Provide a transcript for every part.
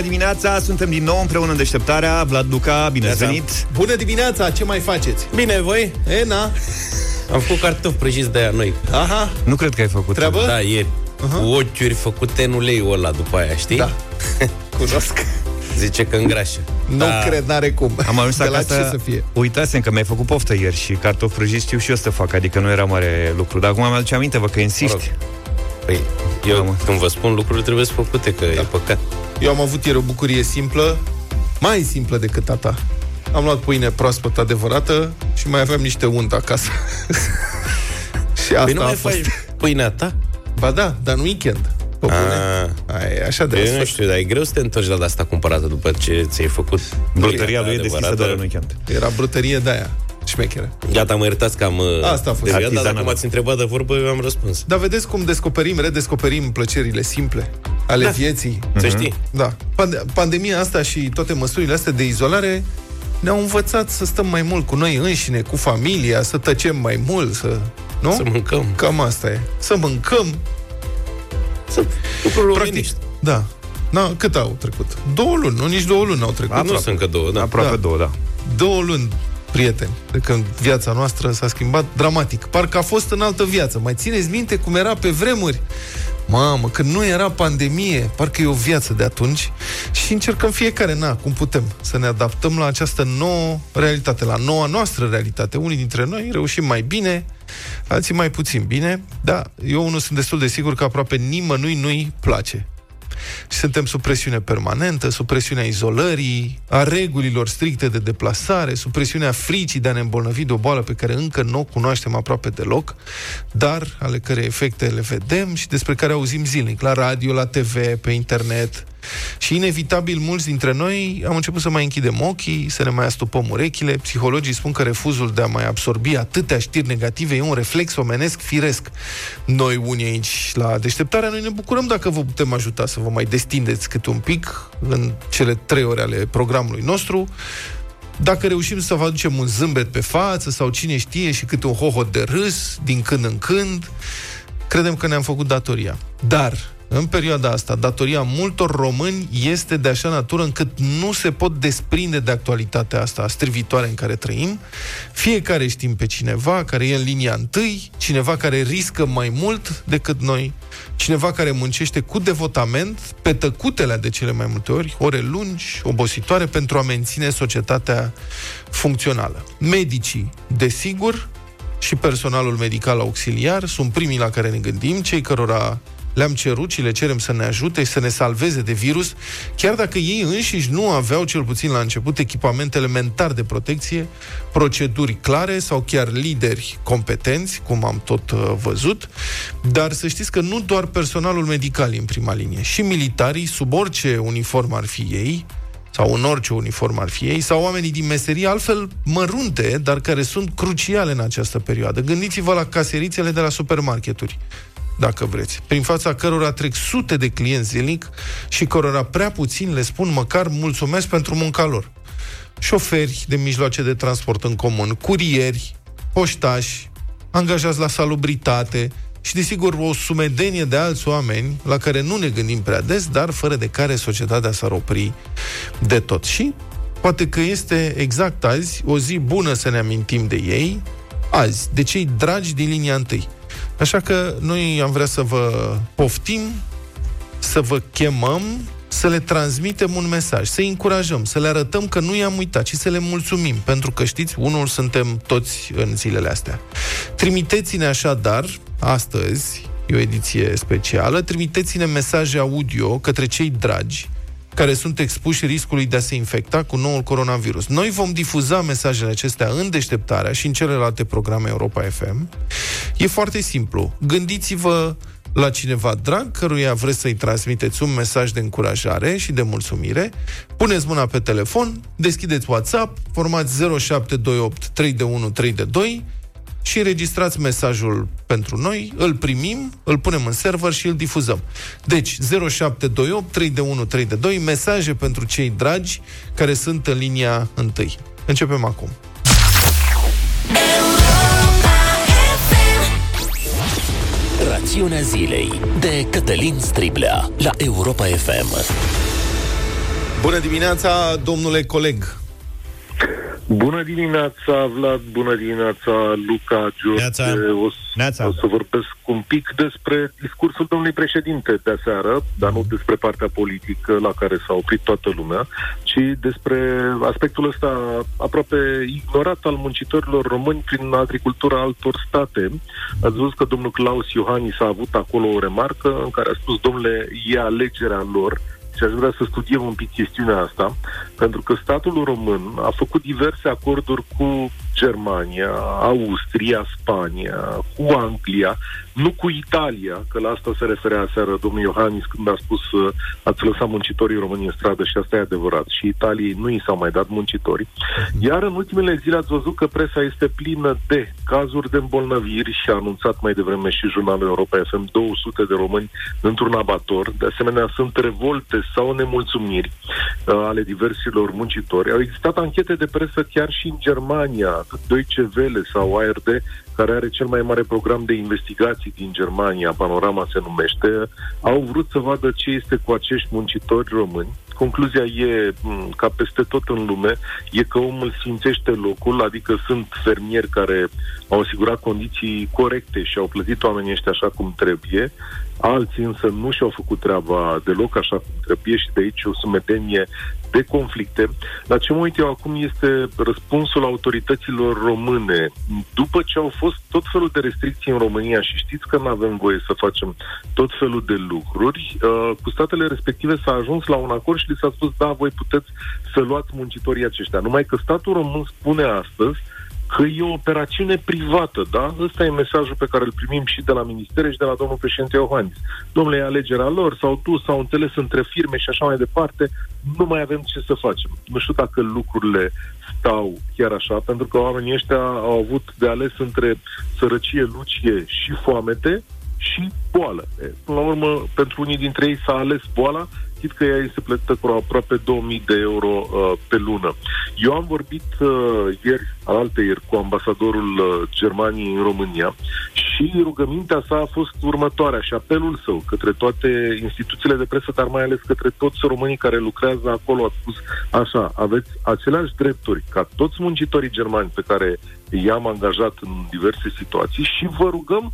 bună dimineața! Suntem din nou împreună în deșteptarea. Vlad Luca, bine ați venit! Bună dimineața, ce mai faceți? Bine, voi? E, na. Am făcut cartofi prăjiți de aia noi. Aha, Nu cred că ai făcut. treabă? Da, ieri. Cu ochiuri făcute în uleiul ăla după aia, știi? Da. Cunosc. Zice că îngrașă. Nu Da. cred, n-are cum. Am ajuns De la acasă, ce să fie? uitasem că mi-ai făcut poftă ieri și cartofi prăjiți știu și eu să fac, adică nu era mare lucru. Dar acum mi-aduce aminte, vă, că insiști. Mă rog. Păi, Da, eu mă. când vă spun lucruri trebuie să făcute, că e păcat. Eu am avut ieri o bucurie simplă, mai simplă decât a ta. Am luat pâine proaspăt adevărată și mai aveam niște unt acasă. și asta Păi nu a mai fost. faci pâinea ta? Ba da, dar în weekend. Pe bune. Ah. Ai, așa de Eu asta. nu știu, dar e greu să te întorci la asta cumpărată după ce ți-ai făcut Brutăria lui e deschisă adevărată. doar în weekend. Era brutărie de aia. Șmecheră. Gata, mă iertați că am uh, Asta a fost. deviat, dar Artizanal. dacă m-ați întrebat de vorbă, eu am răspuns. Dar vedeți cum descoperim, redescoperim plăcerile simple ale Da. vieții. Să știi. Da. Pande- pandemia asta și toate măsurile astea de izolare ne-au învățat să stăm mai mult cu noi înșine, cu familia, să tăcem mai mult, să... Nu? Să mâncăm. Cam asta e. Să mâncăm. Să lucruri Practic, omeniști. da. Na, cât au trecut? Două luni, nu? Nici două luni au trecut. Nu sunt încă două, da. Aproape Da. două, da. Două luni, prieteni, de când viața noastră s-a schimbat dramatic. Parcă a fost în altă viață. Mai țineți minte cum era pe vremuri? Mamă, când nu era pandemie, parcă e o viață de atunci și încercăm fiecare, na, cum putem, să ne adaptăm la această nouă realitate, la noua noastră realitate. Unii dintre noi reușim mai bine, alții mai puțin bine, dar eu unul sunt destul de sigur că aproape nimănui nu-i place. Și suntem sub presiune permanentă, sub presiunea izolării, a regulilor stricte de deplasare, sub presiunea fricii de a ne îmbolnăvi de o boală pe care încă nu o cunoaștem aproape deloc, dar ale cărei efecte le vedem și despre care auzim zilnic, la radio, la TV, pe internet. Și inevitabil mulți dintre noi am început să mai închidem ochii, să ne mai astupăm urechile. Psihologii spun că refuzul de a mai absorbi atâtea știri negative e un reflex omenesc firesc. Noi unii aici la deșteptarea, noi ne bucurăm dacă vă putem ajuta să vă mai destindeți câte un pic în cele trei ore ale programului nostru. Dacă reușim să vă aducem un zâmbet pe față sau cine știe și câte un hohot de râs din când în când, credem că ne-am făcut datoria. Dar, în perioada asta, datoria multor români este de așa natură încât nu se pot desprinde de actualitatea asta strivitoare în care trăim. Fiecare știm pe cineva care e în linia întâi, cineva care riscă mai mult decât noi, cineva care muncește cu devotament, pe tăcutele de cele mai multe ori, ore lungi, obositoare, pentru a menține societatea funcțională. Medicii, desigur, și personalul medical auxiliar sunt primii la care ne gândim, cei cărora le-am cerut și le cerem să ne ajute și să ne salveze de virus, chiar dacă ei înșiși nu aveau, cel puțin la început, echipament elementar de protecție, proceduri clare sau chiar lideri competenți, cum am tot uh, văzut, dar să știți că nu doar personalul medical e în prima linie, și militarii, sub orice uniform ar fi ei, sau în orice uniform ar fi ei, sau oamenii din meserie, altfel mărunte, dar care sunt cruciale în această perioadă. Gândiți-vă la caserițele de la supermarketuri, dacă vreți, prin fața cărora trec sute de clienți zilnic și cărora prea puțin le spun măcar mulțumesc pentru munca lor. Șoferi de mijloace de transport în comun, curieri, poștași, angajați la salubritate și, desigur, o sumedenie de alți oameni la care nu ne gândim prea des, dar fără de care societatea s-ar opri de tot. Și poate că este exact azi o zi bună să ne amintim de ei, azi, de cei dragi din linia întâi. Așa că noi am vrea să vă poftim, să vă chemăm, să le transmitem un mesaj, să-i încurajăm, să le arătăm că nu i-am uitat și să le mulțumim, pentru că știți, unul suntem toți în zilele astea. Trimiteți-ne așadar, astăzi, e o ediție specială, trimiteți-ne mesaje audio către cei dragi care sunt expuși riscului de a se infecta cu noul coronavirus. Noi vom difuza mesajele acestea în deșteptarea și în celelalte programe Europa FM. E foarte simplu. Gândiți-vă la cineva drag căruia vreți să-i transmiteți un mesaj de încurajare și de mulțumire, puneți mâna pe telefon, deschideți WhatsApp, formați 0728 3 de 1 3 de 2 și înregistrați mesajul pentru noi, îl primim, îl punem în server și îl difuzăm. Deci, 0728 3 de 1 3 de 2, mesaje pentru cei dragi care sunt în linia întâi. Începem acum. Rațiunea zilei de Cătălin Striblea la Europa FM. Bună dimineața, domnule coleg! Bună dimineața, Vlad, bună dimineața, Luca, George. O, Neața. o să vorbesc un pic despre discursul domnului președinte de aseară, dar nu despre partea politică la care s-a oprit toată lumea, ci despre aspectul ăsta aproape ignorat al muncitorilor români prin agricultura altor state. Ați văzut că domnul Claus Iohannis a avut acolo o remarcă în care a spus, domnule, e alegerea lor, și aș vrea să studiem un pic chestiunea asta, pentru că statul român a făcut diverse acorduri cu Germania, Austria, Spania, cu Anglia, nu cu Italia, că la asta se referea seară domnul Iohannis când a spus uh, ați lăsat muncitorii români în stradă și asta e adevărat. Și Italiei nu i s-au mai dat muncitori. Iar în ultimele zile ați văzut că presa este plină de cazuri de îmbolnăviri și a anunțat mai devreme și jurnalul Europa FM 200 de români într-un abator. De asemenea, sunt revolte sau nemulțumiri uh, ale diversilor muncitori. Au existat anchete de presă chiar și în Germania, Deutsche Welle sau ARD, care are cel mai mare program de investigații din Germania, Panorama se numește, au vrut să vadă ce este cu acești muncitori români. Concluzia e, ca peste tot în lume, e că omul sfințește locul, adică sunt fermieri care au asigurat condiții corecte și au plătit oamenii ăștia așa cum trebuie, alții însă nu și-au făcut treaba deloc așa cum trebuie și de aici o sumedenie de conflicte. La ce mă uit eu acum este răspunsul autorităților române. După ce au fost tot felul de restricții în România și știți că nu avem voie să facem tot felul de lucruri, uh, cu statele respective s-a ajuns la un acord și li s-a spus, da, voi puteți să luați muncitorii aceștia. Numai că statul român spune astăzi că e o operațiune privată, da? Ăsta e mesajul pe care îl primim și de la Ministere și de la domnul președinte Iohannis. Domnule, e alegerea lor, sau tu, sau înțeles între firme și așa mai departe, nu mai avem ce să facem. Nu știu dacă lucrurile stau chiar așa, pentru că oamenii ăștia au avut de ales între sărăcie, lucie și foamete și boală. Până la urmă, pentru unii dintre ei s-a ales boala știți că ea este plătită cu aproape 2000 de euro uh, pe lună. Eu am vorbit uh, ieri, alte ieri, cu ambasadorul uh, Germaniei în România și rugămintea sa a fost următoarea și apelul său către toate instituțiile de presă, dar mai ales către toți românii care lucrează acolo, a spus așa, aveți aceleași drepturi ca toți muncitorii germani pe care i-am angajat în diverse situații și vă rugăm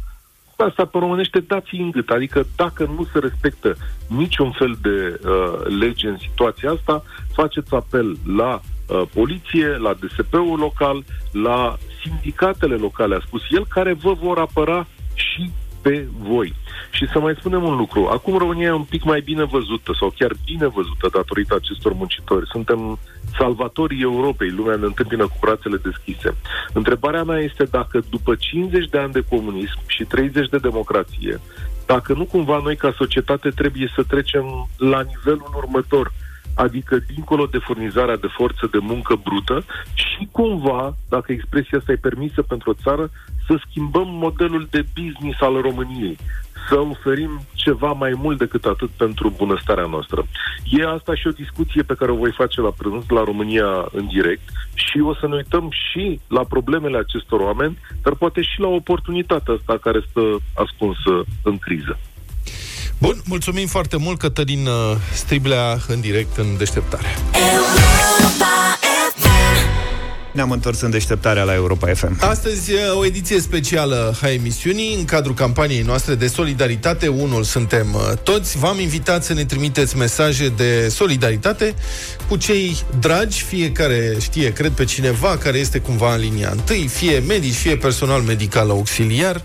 asta pe românește dați în gât. Adică dacă nu se respectă niciun fel de uh, lege în situația asta, faceți apel la uh, poliție, la DSP-ul local, la sindicatele locale, a spus el, care vă vor apăra și pe voi. Și să mai spunem un lucru. Acum România e un pic mai bine văzută sau chiar bine văzută datorită acestor muncitori. Suntem salvatorii Europei, lumea ne întâmpină cu brațele deschise. Întrebarea mea este dacă după 50 de ani de comunism și 30 de democrație, dacă nu cumva noi ca societate trebuie să trecem la nivelul următor – adică dincolo de furnizarea de forță de muncă brută și cumva, dacă expresia asta e permisă pentru o țară, să schimbăm modelul de business al României, să oferim ceva mai mult decât atât pentru bunăstarea noastră. E asta și o discuție pe care o voi face la prânz la România în direct și o să ne uităm și la problemele acestor oameni, dar poate și la oportunitatea asta care stă ascunsă în criză. Bun, mulțumim foarte mult, Cătălin uh, Striblea, în direct în deșteptare. Ne-am întors în deșteptarea la Europa FM. Astăzi o ediție specială a emisiunii în cadrul campaniei noastre de solidaritate. Unul suntem uh, toți. V-am invitat să ne trimiteți mesaje de solidaritate cu cei dragi, fiecare știe, cred, pe cineva care este cumva în linia întâi, fie medici, fie personal medical auxiliar,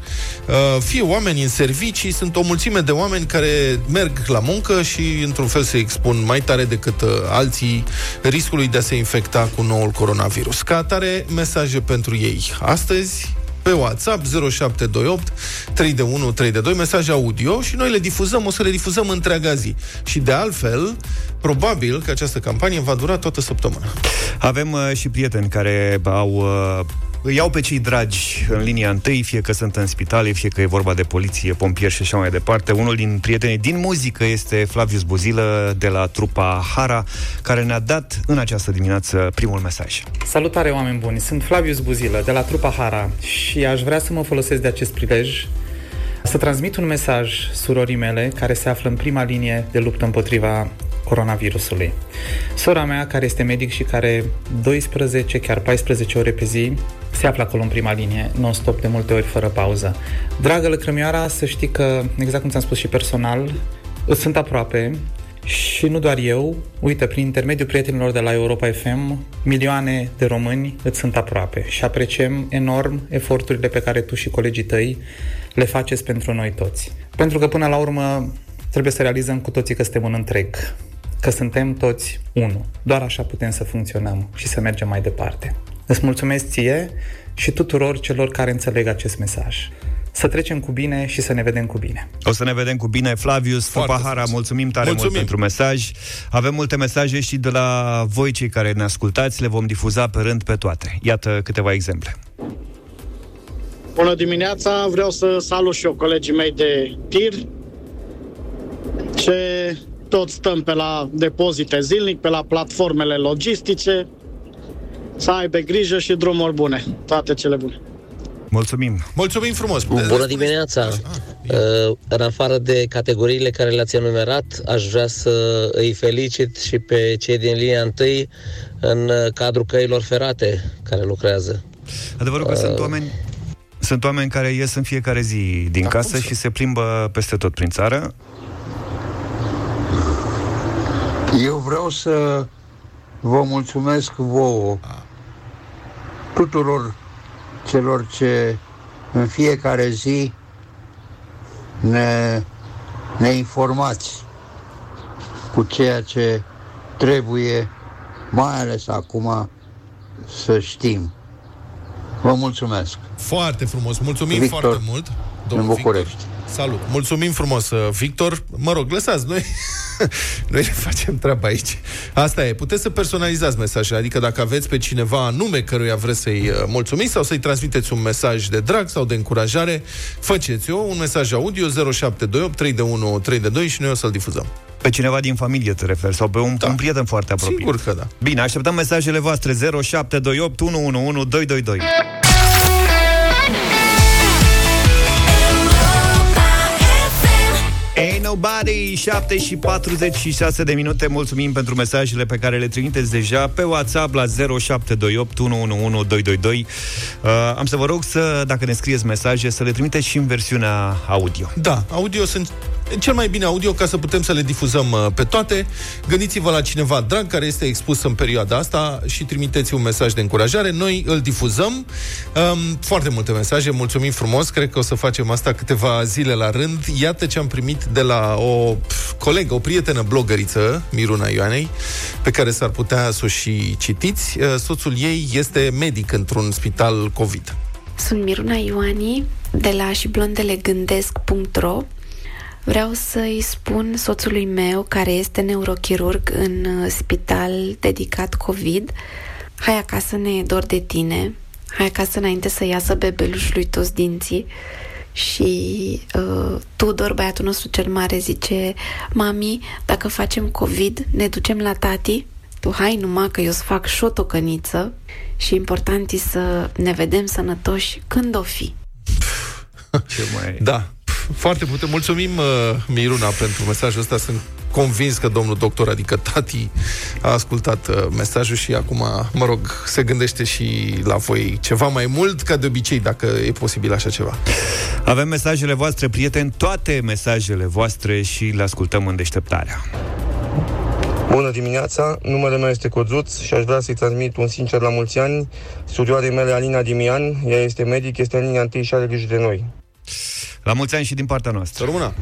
uh, fie oameni în servicii. Sunt o mulțime de oameni care merg la muncă și, într-un fel, se expun mai tare decât uh, alții riscului de a se infecta cu noul coronavirus. Ca atare, mesaje pentru ei. Astăzi, pe WhatsApp 0728 3 de 1 3 de 2 mesaje audio și noi le difuzăm, o să le difuzăm întreaga zi. Și de altfel, probabil că această campanie va dura toată săptămâna. Avem uh, și prieteni care au uh, îi iau pe cei dragi în linia întâi, fie că sunt în spitale, fie că e vorba de poliție, pompieri și așa mai departe. Unul din prietenii din muzică este Flavius Buzilă de la trupa Hara, care ne-a dat în această dimineață primul mesaj. Salutare, oameni buni! Sunt Flavius Buzilă de la trupa Hara și aș vrea să mă folosesc de acest prilej să transmit un mesaj surorii mele care se află în prima linie de luptă împotriva coronavirusului. Sora mea, care este medic și care 12, chiar 14 ore pe zi, se află acolo în prima linie, non-stop, de multe ori, fără pauză. Dragă lăcrămioara, să știi că, exact cum ți-am spus și personal, îți sunt aproape, și nu doar eu, uite, prin intermediul prietenilor de la Europa FM, milioane de români îți sunt aproape și apreciem enorm eforturile pe care tu și colegii tăi le faceți pentru noi toți. Pentru că până la urmă trebuie să realizăm cu toții că suntem un întreg, că suntem toți unul. Doar așa putem să funcționăm și să mergem mai departe. Îți mulțumesc ție și tuturor celor care înțeleg acest mesaj să trecem cu bine și să ne vedem cu bine. O să ne vedem cu bine. Flavius Pahara, mulțumim tare mulțumim. mult pentru mesaj. Avem multe mesaje și de la voi cei care ne ascultați, le vom difuza pe rând pe toate. Iată câteva exemple. Bună dimineața, vreau să salut și eu colegii mei de tir, ce tot stăm pe la depozite zilnic, pe la platformele logistice, să aibă grijă și drumuri bune. Toate cele bune. Mulțumim! Mulțumim frumos! Bună dimineața! Uh, în afară de categoriile care le-ați enumerat, aș vrea să îi felicit și pe cei din linia întâi în uh, cadrul căilor ferate care lucrează. Adevărul că uh, sunt oameni sunt oameni care ies în fiecare zi din da, casă și se plimbă peste tot prin țară. Eu vreau să vă mulțumesc vouă, tuturor celor ce în fiecare zi ne, ne informați cu ceea ce trebuie, mai ales acum, să știm. Vă mulțumesc! Foarte frumos! Mulțumim Victor, foarte mult! Domnul în București. Victor. Salut! Mulțumim frumos, uh, Victor. Mă rog, lăsați, noi, noi ne facem treaba aici. Asta e, puteți să personalizați mesajele, adică dacă aveți pe cineva nume căruia vreți să-i uh, mulțumiți sau să-i transmiteți un mesaj de drag sau de încurajare, faceți-o, un mesaj audio 0728 3 de 1 3 de 2 și noi o să-l difuzăm. Pe cineva din familie te referi sau pe un, da. un prieten foarte apropiat. Sigur că da. Bine, așteptăm mesajele voastre 0728 111 222. Nobody, 7 și 46 de minute. Mulțumim pentru mesajele pe care le trimiteți deja pe WhatsApp la 0728 111222. Uh, am să vă rog să, dacă ne scrieți mesaje, să le trimiteți și în versiunea audio. Da, audio sunt cel mai bine audio ca să putem să le difuzăm uh, pe toate. Gândiți-vă la cineva drag care este expus în perioada asta și trimiteți un mesaj de încurajare. Noi îl difuzăm. Um, foarte multe mesaje, mulțumim frumos. Cred că o să facem asta câteva zile la rând. Iată ce am primit de la o colegă, o prietenă blogăriță, Miruna Ioanei, pe care s-ar putea să o și citiți. Uh, soțul ei este medic într-un spital COVID. Sunt Miruna Ioani de la și blondelegândesc.ro Vreau să-i spun soțului meu, care este neurochirurg în uh, spital dedicat COVID, hai acasă, ne e dor de tine, hai acasă înainte să iasă bebelușului toți dinții și uh, Tudor, băiatul nostru cel mare, zice Mami, dacă facem COVID, ne ducem la tati? Tu hai numai că eu să fac și o tocăniță și important e să ne vedem sănătoși când o fi. Ce mai... Da, foarte putem. Mulțumim, uh, Miruna, pentru mesajul ăsta. Sunt convins că domnul doctor, adică tati, a ascultat uh, mesajul și acum, mă rog, se gândește și la voi ceva mai mult, ca de obicei, dacă e posibil așa ceva. Avem mesajele voastre, prieteni, toate mesajele voastre și le ascultăm în deșteptarea. Bună dimineața, numele meu este Codruț și aș vrea să-i transmit un sincer la mulți ani surioarei mele Alina Dimian, ea este medic, este în linia întâi și are grijă de noi. La mulți ani și din partea noastră. Româna.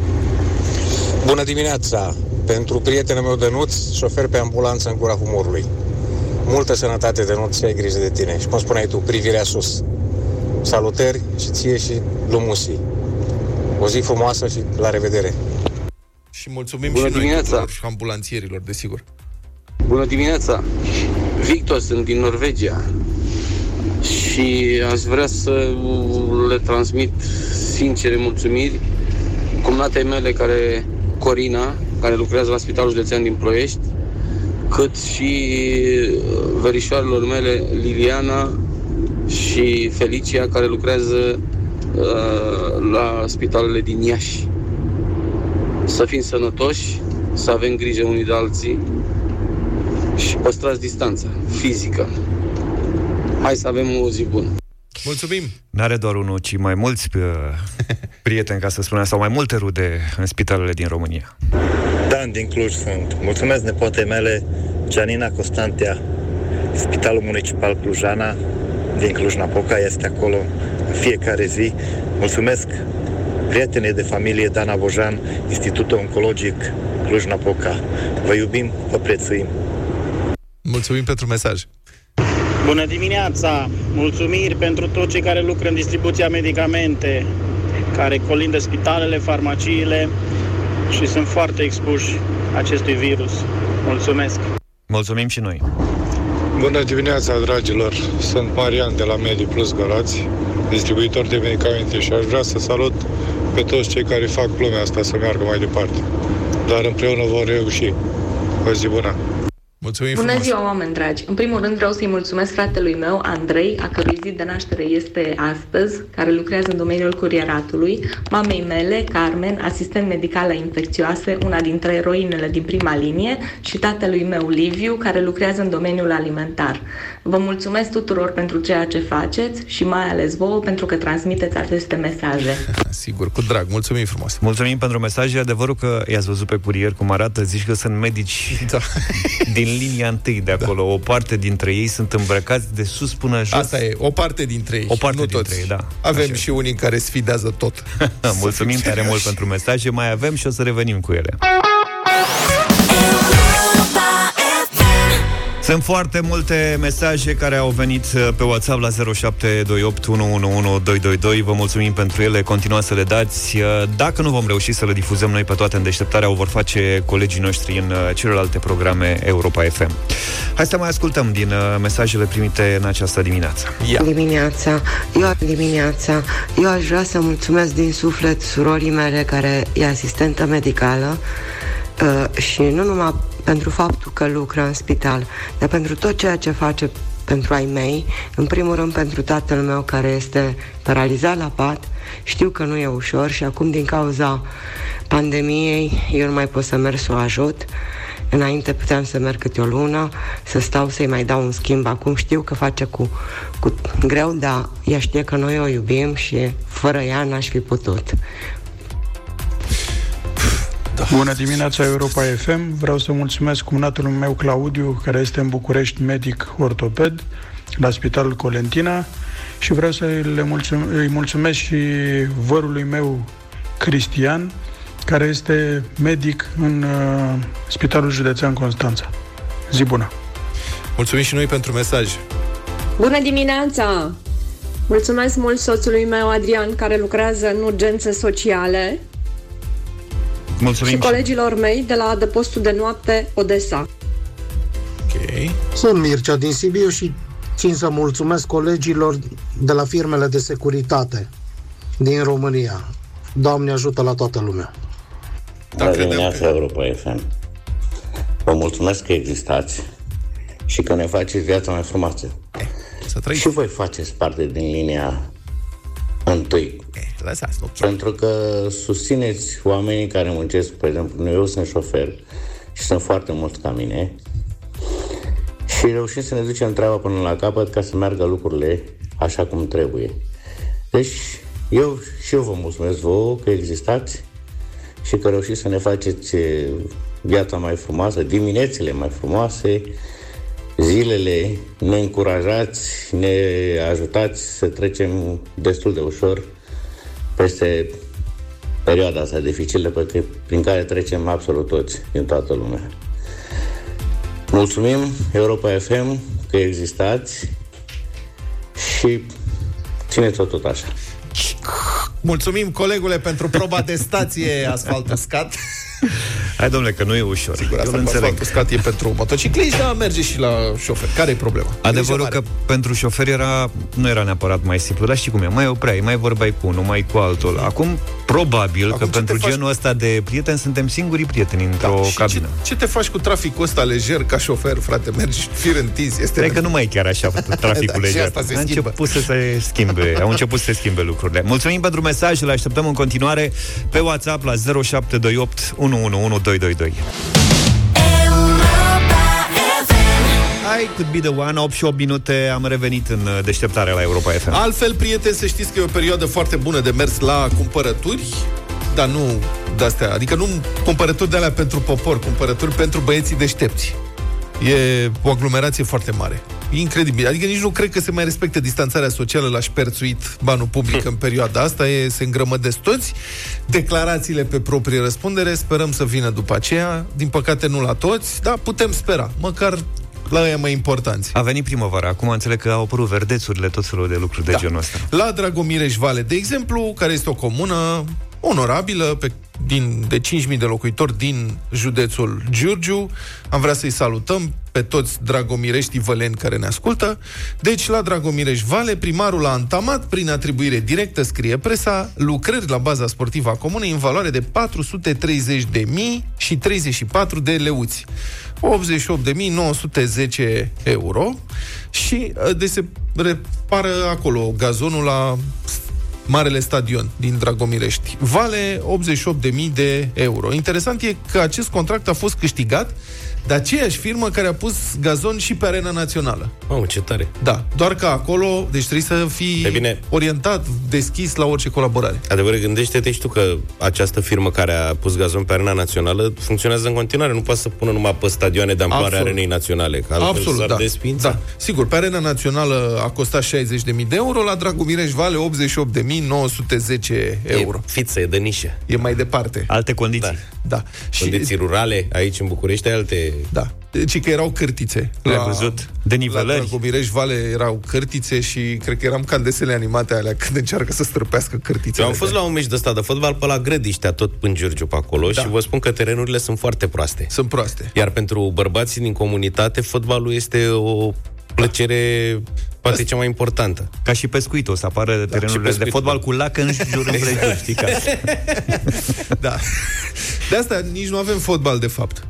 Bună dimineața! Pentru prietenul meu Dănuț, șofer pe ambulanță în gura humorului. Multă sănătate, Dănuț, și ai grijă de tine. Și cum spuneai tu, privirea sus. Salutări și ție și lumusii. O zi frumoasă și la revedere! Și mulțumim Bună și dimineața. noi ambulanțierilor, desigur. Bună dimineața! Victor, sunt din Norvegia și aș vrea să le transmit sincere mulțumiri cumnatei mele care, Corina, care lucrează la Spitalul Județean din Ploiești, cât și verișoarelor mele Liliana și Felicia, care lucrează uh, la spitalele din Iași. Să fim sănătoși, să avem grijă unii de alții și păstrați distanța fizică. Hai să avem o zi bună. Mulțumim! N-are doar unul, ci mai mulți uh, prieteni, ca să spunem, sau mai multe rude în spitalele din România. Dan din Cluj sunt. Mulțumesc nepote mele, Gianina Constantia, Spitalul Municipal Clujana, din Cluj-Napoca, este acolo în fiecare zi. Mulțumesc prietenii de familie Dana Bojan, Institutul Oncologic Cluj-Napoca. Vă iubim, vă prețuim. Mulțumim pentru mesaj. Bună dimineața! Mulțumiri pentru toți cei care lucră în distribuția medicamente, care colindă spitalele, farmaciile și sunt foarte expuși acestui virus. Mulțumesc! Mulțumim și noi! Bună dimineața, dragilor! Sunt Marian de la Medi Plus Galați, distribuitor de medicamente și aș vrea să salut pe toți cei care fac lumea asta să meargă mai departe. Dar împreună vom reuși. O zi bună! Mulțumim Bună frumos. ziua, oameni dragi! În primul rând vreau să-i mulțumesc fratelui meu, Andrei, a cărui zi de naștere este astăzi, care lucrează în domeniul curieratului, mamei mele, Carmen, asistent medical la infecțioase, una dintre eroinele din prima linie, și tatălui meu, Liviu, care lucrează în domeniul alimentar. Vă mulțumesc tuturor pentru ceea ce faceți și mai ales vouă pentru că transmiteți aceste mesaje. Sigur, cu drag. Mulțumim frumos. Mulțumim pentru mesaj. E adevărul că i-ați văzut pe curier cum arată, zici că sunt medici da. din linia întâi de acolo. Da. O parte dintre ei sunt îmbrăcați de sus până jos. Asta e, o parte dintre ei. O parte nu dintre toți. ei, da. Avem Așa. și unii care sfidează tot. Mulțumim fim tare serioși. mult pentru mesaje. Mai avem și o să revenim cu ele. Sunt foarte multe mesaje care au venit uh, pe WhatsApp la 0728 111222. Vă mulțumim pentru ele, continuați să le dați. Uh, Dacă nu vom reuși să le difuzăm noi pe toate în deșteptarea, o vor face colegii noștri în uh, celelalte programe Europa FM. Hai să mai ascultăm din uh, mesajele primite în această dimineață. Ia. Dimineața, eu dimineața, eu aș vrea să mulțumesc din suflet surorii mele care e asistentă medicală uh, și nu numai pentru faptul că lucră în spital, dar pentru tot ceea ce face pentru ai mei, în primul rând pentru tatăl meu care este paralizat la pat, știu că nu e ușor și acum din cauza pandemiei eu nu mai pot să merg să o ajut. Înainte puteam să merg câte o lună, să stau să-i mai dau un schimb. Acum știu că face cu, cu greu, dar ea știe că noi o iubim și fără ea n-aș fi putut. Da. Bună dimineața Europa FM. Vreau să mulțumesc cumnatul meu Claudiu, care este în București medic ortoped la Spitalul Colentina și vreau să le mulțum- îi mulțumesc și vărului meu Cristian, care este medic în uh, Spitalul Județean Constanța. Zi bună! Mulțumim și noi pentru mesaj. Bună dimineața! Mulțumesc mult soțului meu, Adrian, care lucrează în urgențe sociale Mulțumim și colegilor mei de la adăpostul de noapte Odessa. Ok. Sunt Mircea din Sibiu și țin să mulțumesc colegilor de la firmele de securitate din România. Doamne ajută la toată lumea. Bună dimineața, Europa FM. Vă mulțumesc că existați și că ne faceți viața mai frumoasă. Să și voi faceți parte din linia întâi. Lăsați, nu. Pentru că susțineți oamenii care muncesc, pe exemplu, eu sunt șofer și sunt foarte mulți ca mine și reușim să ne ducem treaba până la capăt ca să meargă lucrurile așa cum trebuie. Deci, eu și eu vă mulțumesc vouă că existați și că reușiți să ne faceți eh, viața mai frumoasă, diminețile mai frumoase, zilele ne încurajați, ne ajutați să trecem destul de ușor peste perioada asta dificilă pe care, prin care trecem absolut toți din toată lumea. Mulțumim Europa FM că existați și țineți-o tot așa. Mulțumim, colegule, pentru proba de stație asfalt uscat. Hai, domnule, că nu e ușor. Sigur, Eu asta îl cu înțeleg. asfalt uscat e pentru motocicliști, dar merge și la șofer. Care e problema? Adevărul că pentru șofer era, nu era neapărat mai simplu, dar știi cum e, mai opreai, mai vorbeai cu unul, mai cu altul. Acum Probabil Acum, că ce pentru te faci- genul ăsta de prieteni suntem singurii prieteni într-o și cabină. ce, ce te faci cu traficul ăsta lejer ca șofer, frate? Mergi fir întins. Este Cred că nu mai e chiar așa traficul Da, și lejer. asta se A schimbă. început să se schimbe, au început să se schimbe lucrurile. Mulțumim pentru mesaj, le așteptăm în continuare pe WhatsApp la 0728 111222. I could be the one, 8 și 8 minute, am revenit în uh, deșteptarea la Europa FM. Altfel, prieteni, să știți că e o perioadă foarte bună de mers la cumpărături, dar nu de-astea, adică nu cumpărături de alea pentru popor, cumpărături pentru băieții deștepți. E o aglomerație foarte mare. E incredibil. Adică nici nu cred că se mai respectă distanțarea socială la șperțuit banul public în perioada asta. E, se îngrămădesc toți. Declarațiile pe proprie răspundere sperăm să vină după aceea. Din păcate nu la toți, dar putem spera. Măcar la ăia mai importanți. A venit primăvara, acum înțeleg că au apărut verdețurile, tot felul de lucruri de Da. genul ăsta. La Dragomireș Vale, de exemplu, care este o comună onorabilă pe, din, de 5.000 de locuitori din județul Giurgiu. Am vrea să-i salutăm pe toți dragomireștii văleni care ne ascultă. Deci, la Dragomireș Vale, primarul a antamat prin atribuire directă, scrie presa, lucrări la baza sportivă a comunei în valoare de 430.000 și 34 de leuți. 88.910 euro și uh, de se repară acolo gazonul la Marele Stadion din Dragomirești. Vale 88.000 de euro. Interesant e că acest contract a fost câștigat de aceeași firmă care a pus gazon și pe arena națională. Mamă, ce tare. Da, doar că acolo, deci trebuie să fii E bine. orientat, deschis la orice colaborare. Adevărat, gândește-te și tu că această firmă care a pus gazon pe arena națională funcționează în continuare. Nu poate să pună numai pe stadioane de amploare Absolut. arenei naționale. Că altfel Absolut, s-ar da. desfința. da. Sigur, pe arena națională a costat 60.000 de euro, la Dragomireș Vale 88.910 euro. E fiță, e de nișă. E mai departe. Alte condiții. Da. Da. Și... Condiții rurale, aici în București, ai alte... Da. Deci că erau cârtițe. Ai văzut? Denivelări. La Dragomireș Vale erau cârtițe și cred că eram ca în desele animate alea când încearcă să străpească cârtițele. Eu am fost la un meci de ăsta de fotbal pe la Grădiștea, tot în Giurgiu pe acolo Da. și vă spun că terenurile sunt foarte proaste. Sunt proaste. Iar pentru bărbații din comunitate, fotbalul este o plăcere poate cea mai importantă. Ca și pescuitul, o să apară da, terenurile de pescuitul, fotbal da. cu lac în jur împrejur, știi ca Da. De asta nici nu avem fotbal, de fapt.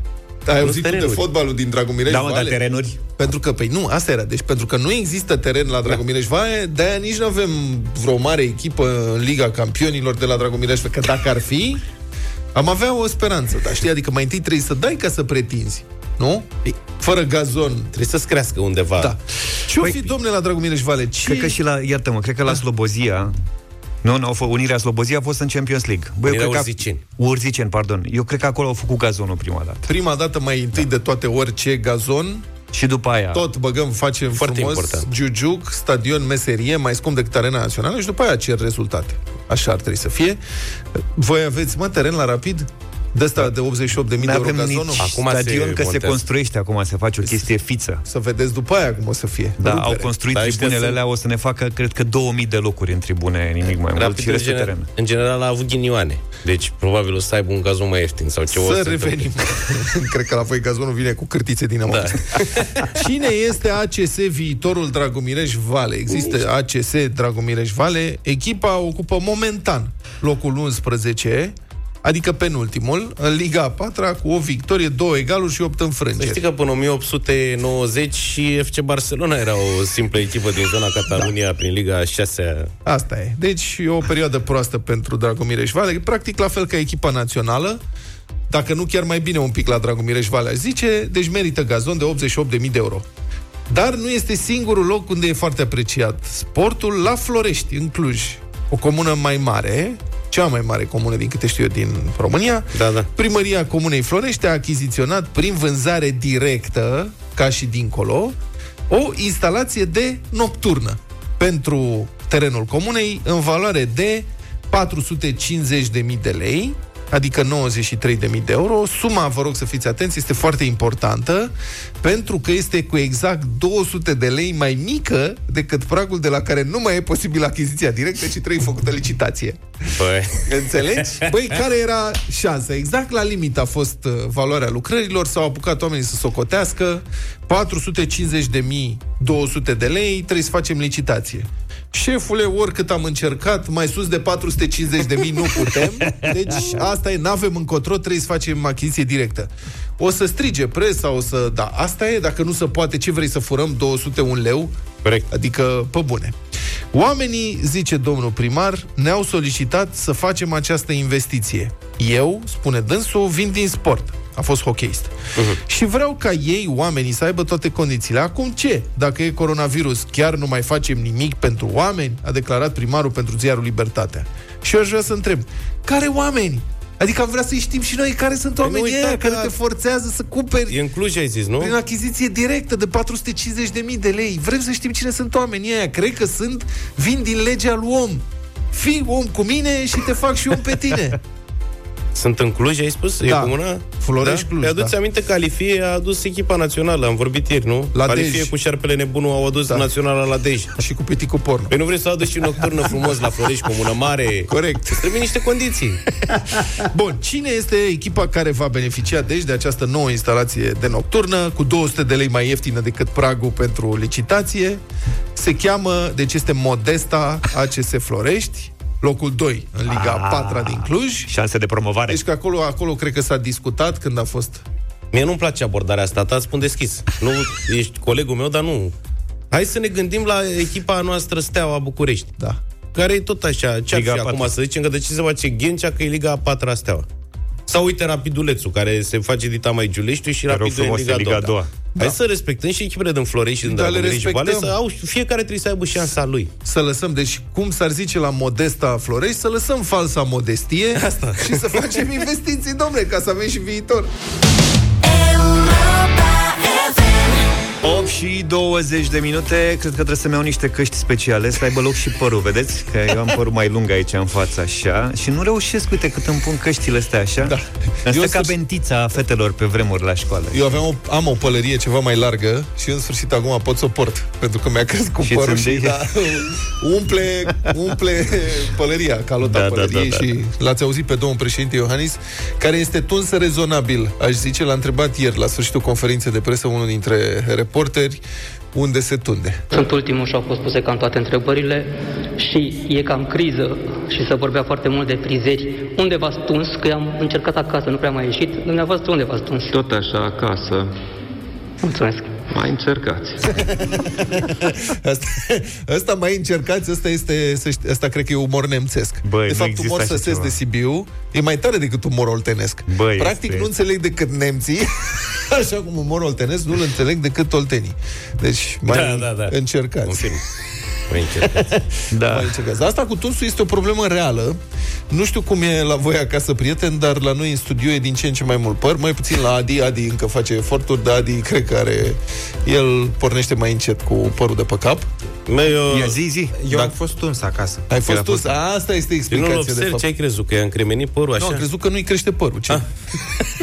Ai auzit tu de terenuri. fotbalul din Dragomireș Da, mă, dar Vale? terenuri? Pentru că, păi nu, asta era. Deci pentru că nu există teren la Dragomireș Vale, de-aia nici nu avem vreo mare echipă în Liga Campionilor de la Dragomireș Vale. Că dacă ar fi, am avea o speranță. Dar știi, adică mai întâi trebuie să dai ca să pretinzi. Nu? Fără gazon. Trebuie să-ți crească undeva. Da. Ce-o fi, domnule, la Dragomireș Vale? Ce... Cred că și la, iartă-mă, cred că Da. la Slobozia nu, nu, au fost, Unirea Slobozia a fost în Champions League. Băi, eu Unirea cred că- Urziceni. Urziceni, pardon. Eu cred că acolo au făcut gazonul prima dată. Prima dată, mai întâi de toate orice gazon, Și după aia... tot băgăm, facem Foarte frumos, important. giugiuc, stadion, meserie, mai scump decât arena națională și după aia cer rezultate. Așa ar trebui să fie. Voi aveți, mă, teren la rapid? De asta de 88.000 de Nu euro avem gazonul? nici Acum stadion, se că se montează. construiește acum, se face o chestie fiță. Să vedeți după aia cum o să fie. Da, Rupere. au construit Dar ăștia tribunele sunt- alea, o să ne facă, cred că, 2000 de locuri în tribune, nimic mai mult, Rapid, și în, restul general, teren. în general a avut ghinioane. Deci probabil o să aibă un gazon mai ieftin sau ceva. o Să se revenim. Cred că la voi gazonul vine cu cârtițe din da. Cine este ACS viitorul Dragomireș Vale? Există ACS Dragomireș Vale. Echipa ocupă momentan locul 11, adică penultimul, în Liga a patra, cu o victorie, două egaluri și opt Să înfrângeri. știi că până 1890 și FC Barcelona era o simplă echipă din zona Catalunia da. prin Liga 6 Asta e. Deci e o perioadă proastă pentru Dragomireș Vale, practic la fel ca echipa națională, dacă nu chiar mai bine un pic la Dragomireș Vale, aș zice, deci merită gazon de 88.000 de euro. Dar nu este singurul loc unde e foarte apreciat sportul, la Florești, în Cluj, o comună mai mare, cea mai mare comună din câte știu eu din România. Da, da. Primăria Comunei Florești a achiziționat prin vânzare directă, ca și dincolo, o instalație de nocturnă pentru terenul comunei în valoare de 450.000 de lei, adică 93.000 de euro. Suma, vă rog să fiți atenți, este foarte importantă pentru că este cu exact 200 de lei mai mică decât pragul de la care nu mai e posibil achiziția directă, ci trebuie făcută licitație. Băi. Înțelegi? Băi, care era șansa? Exact la limit a fost uh, valoarea lucrărilor, s-au apucat oamenii să socotească 450.200 de lei, trebuie să facem licitație. Șefule, oricât am încercat, mai sus de 450 de mii nu putem. Deci asta e, n-avem încotro, trebuie să facem achiziție directă. O să strige presa, o să... Da, asta e, dacă nu se poate, ce vrei să furăm? 201 leu? Corect. Adică, pe bune. Oamenii, zice domnul primar, ne-au solicitat să facem această investiție. Eu, spune dânsul, vin din sport. A fost hocheist. Uh-huh. Și vreau ca ei, oamenii, să aibă toate condițiile. Acum ce? Dacă e coronavirus, chiar nu mai facem nimic pentru oameni? A declarat primarul pentru ziarul Libertatea. Și eu aș vrea să întreb, care oameni? Adică am vrea să știm și noi care sunt oamenii Păi nu ăia uita care că- te forțează să cumperi E în Cluj, ai zis, nu? prin achiziție directă de 450.000 de lei. Vrem să știm cine sunt oamenii ăia. Cred că sunt, vin din legea lui om. Fii om cu mine și te fac și om pe tine. Sunt în Cluj, ai spus? Da. E comuna? Florești, Cluj, Mi-aduți da. aminte că Alifie a adus echipa națională, am vorbit ieri, nu? La Alifie Dej. cu șarpele nebunul au adus da. naționala la Dej. și cu piticul porno. Păi nu vrei să aduci și nocturnă frumos la Florești, comună mare? Corect. Îți Trebuie niște condiții. Bun, cine este echipa care va beneficia deci de această nouă instalație de nocturnă cu 200 de lei mai ieftină decât pragul pentru licitație? Se cheamă, deci este Modesta ACS Florești, locul 2 în Liga Ah. 4 din Cluj. Șanse de promovare. Deci că acolo, acolo cred că s-a discutat când a fost Mie nu-mi place abordarea asta, ta spun deschis. Nu, ești colegul meu, dar nu. Hai să ne gândim la echipa noastră Steaua București. Da. Care e tot așa. Ce ar Liga fi a acum patra. să zicem că de ce se face Ghencea că e Liga a patra Steaua? Sau uite Rapidulețul, care se face dita mai Giuleștiu și rog Rapidul în frumos, Liga, e Liga a doua. Da. Hai să respectăm și echipele din Florești și din Da, le Dragomir și Bale, respectăm. să au, fiecare trebuie să aibă șansa lui. să lăsăm, deci cum s-ar zice la Modesta Florești, să lăsăm falsa modestie Asta. și să facem investiții, domnule, ca să avem și viitor. 8 și 20 de minute Cred că trebuie să-mi iau niște căști speciale Să aibă loc și părul, vedeți? Că eu am părul mai lung aici în față așa Și nu reușesc, uite, cât îmi pun căștile astea așa da. Îmi Eu stă ca să- bentița fetelor pe vremuri la școală Eu aveam o, am o pălărie ceva mai largă și în sfârșit acum pot să o port, pentru că mi-a crescut Și părul îți și îndei- da, umple, umple pălăria, calota Da, da, da, pălăriei da, da. și l-ați auzit pe domnul președinte Iohannis, care este tuns rezonabil, aș zice, l-a întrebat ieri la sfârșitul conferinței de presă unul dintre reporteri unde se tunde. Sunt ultimul și au fost puse cam toate întrebările și e cam criză și se vorbea foarte mult de frizeri. Unde v-ați tuns? Că am încercat acasă, nu prea mai ieșit. Dumneavoastră unde v-ați tuns? Tot așa, acasă. Mulțumesc. Mai încercați. Asta, asta mai încercați, asta este, să ști, asta cred că e umor nemțesc. Băi, de nu fapt, există umor așa săsesc ceva. de Sibiu e mai tare decât umor oltenesc. Băi, Practic este- nu înțeleg decât nemții, așa cum umorul oltenesc nu-l înțeleg decât oltenii. Deci mai Da, da, da. încercați. Confirm. Mai încercați. Da. Mai încercați. Asta cu tunsul este o problemă reală. Nu știu cum e la voi acasă, prieteni, dar la noi în studio e din ce în ce mai mult păr, mai puțin la Adi. Adi încă face eforturi, dar Adi cred că are... El pornește mai încet cu părul de pe cap. Mă, eu... Ia zi, zi Eu Da. am fost tuns acasă. Ai fost a tu? fost- Asta este Eu nu-l explicația, de observ, fapt. ce ai crezut? Că i-a încremenit părul așa? Nu, am crezut că nu-i crește părul. Ce?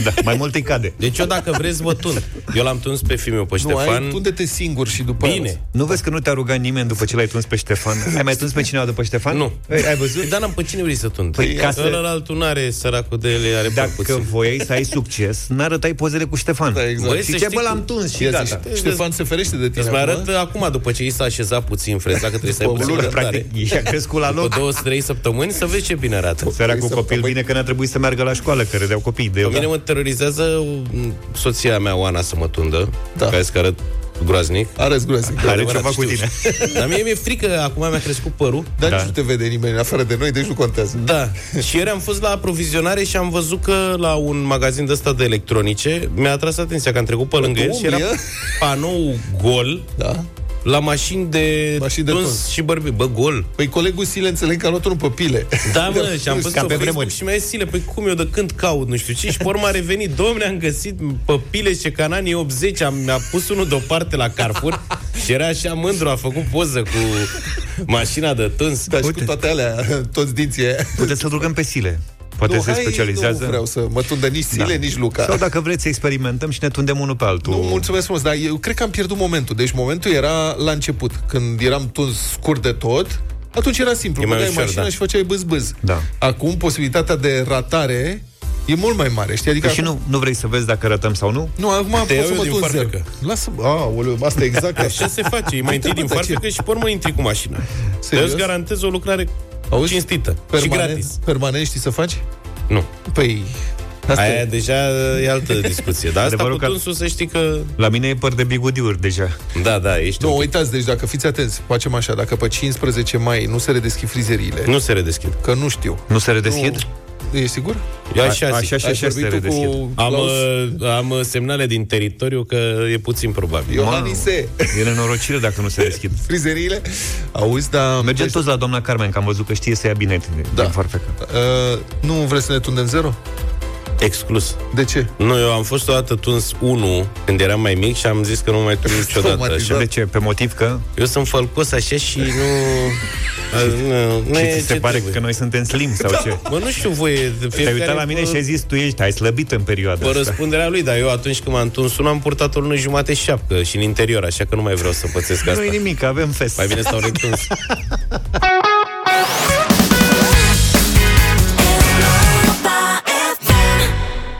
Da, mai mult îi cade Deci eu dacă vreți vă tun. Eu l-am tuns pe fiul meu, pe nu, Ștefan. ai, tunde-te singur și după aia- Bine. Nu vezi că nu te-a rugat nimeni după ce l-ai tuns pe Ștefan? Ai mai tuns pe cineva după Ștefan? Nu. Ei, ai văzut? Păi, dar n-am pe cine vrei să tund? Păi, ca să- Ălălaltul nu are săracul de ele, are păr Dacă puțin. voiai să ai succes, n-arătai pozele cu Ștefan. Da, exact. Băi, Și să ce, știi bă, că- l-am tuns și Ia gata. zi, Ștefan se ferește de tine Îți mai acum? arăt acum, după ce i s-a așezat puțin freza, că trebuie să ai După o puțin lună, răbdare. Practic, i-a crescut la După loc. două, trei săptămâni, să vezi ce bine arată. Săracul copil bine că n-a trebuit să meargă la școală, că râdeau copii de Pe eu. mine mă terorizează m, soția mea, Oana, să mă tundă. Da. Care că arăt groaznic. Arăți groaznic. Are Adevărat, ceva cu știu. tine. Dar mie mi-e frică, acum mi-a crescut părul. Dar Da. nici nu te vede nimeni în afară de noi, deci nu contează. Da. și ieri am fost la aprovizionare și am văzut că la un magazin de ăsta de electronice mi-a atras atenția că am trecut pe lângă el și era umbli, ă? panou gol Da. La mașini de, Mașini de tuns tuns. și bărbi. Bă, gol. Păi colegul Sile înțeleg că a luat unul pe pile. Da, mă, și am văzut Ca pe pe Facebook vremuri. și mi-a zis Sile, păi cum eu de când caut, nu știu ce, și pe urmă a revenit, domne, am găsit pe pile și că în anii 80 am, mi-a pus unul deoparte la Carrefour și era așa mândru, a făcut poză cu mașina de tuns. Da, și cu toate alea, toți dinții aia. Puteți să-l rugăm pe Sile. Poate nu, se hai, specializează. Nu vreau să mă tundă nici Sile, Da. nici Luca. Sau dacă vreți să experimentăm și ne tundem unul pe altul. Nu, mulțumesc frumos, dar eu cred că am pierdut momentul. Deci momentul era la început, când eram tuns scurt de tot, atunci era simplu. E mai Băgai ușor, mașina da. și făceai bâz-bâz. Da. Acum, posibilitatea de ratare E mult mai mare, știi? Adică Păi și nu, nu vrei să vezi dacă rătăm sau nu? Nu, acum Te poți iau să eu mă din tun zero. farfecă. Lasă, a, asta e exact Așa se face. E mai întâi din Dar ce? farfecă și pe urmă intri cu mașina. Serios? Eu îți garantez o lucrare Auzi? cinstită și Permanent, gratis. permanent știi să faci? Nu. Păi, asta Aia e. deja e altă discuție. Dar asta Adevărul cu că- tunsul să știi că... La mine e păr de bigudiuri deja. Da, da, ești Nu, un pic- uitați, deci dacă fiți atenți, facem așa, dacă pe 15 mai nu se redeschid frizeriile, Nu se redeschid. că nu știu. Nu se redeschid? Nu, e sigur? Eu A- așa, zic. așa și Ai așa se vorbit tu redeschid. cu Am, Claus? uh, am uh, semnale din teritoriu că e puțin probabil. Iohanise, E nenorocire dacă nu se deschid. frizeriile? Auzi, dar... Mergem toți la doamna Carmen, că am văzut că știe să ia bine din, Da. din farfecă. Uh, nu vreți să ne tundem zero? Exclus. De ce? Nu, eu am fost o dată tuns 1 când eram mai mic și am zis că nu mai tund niciodată Traumatizat. așa. De ce? Pe motiv că... Eu sunt fălcos așa și nu... a, nu, nu Și e ți se ce pare trebuie. că noi suntem slim sau ce? Mă, nu știu voie. de Te-ai Fiecare uitat la mine pe- și ai zis, tu ești, ai slăbit în perioada Pe asta. răspunderea lui, dar eu atunci când m-am tuns unul am purtat o lună jumate și șapcă și în interior, așa că nu mai vreau să pățesc asta. Nu e nimic, avem fest. Mai bine stau retuns.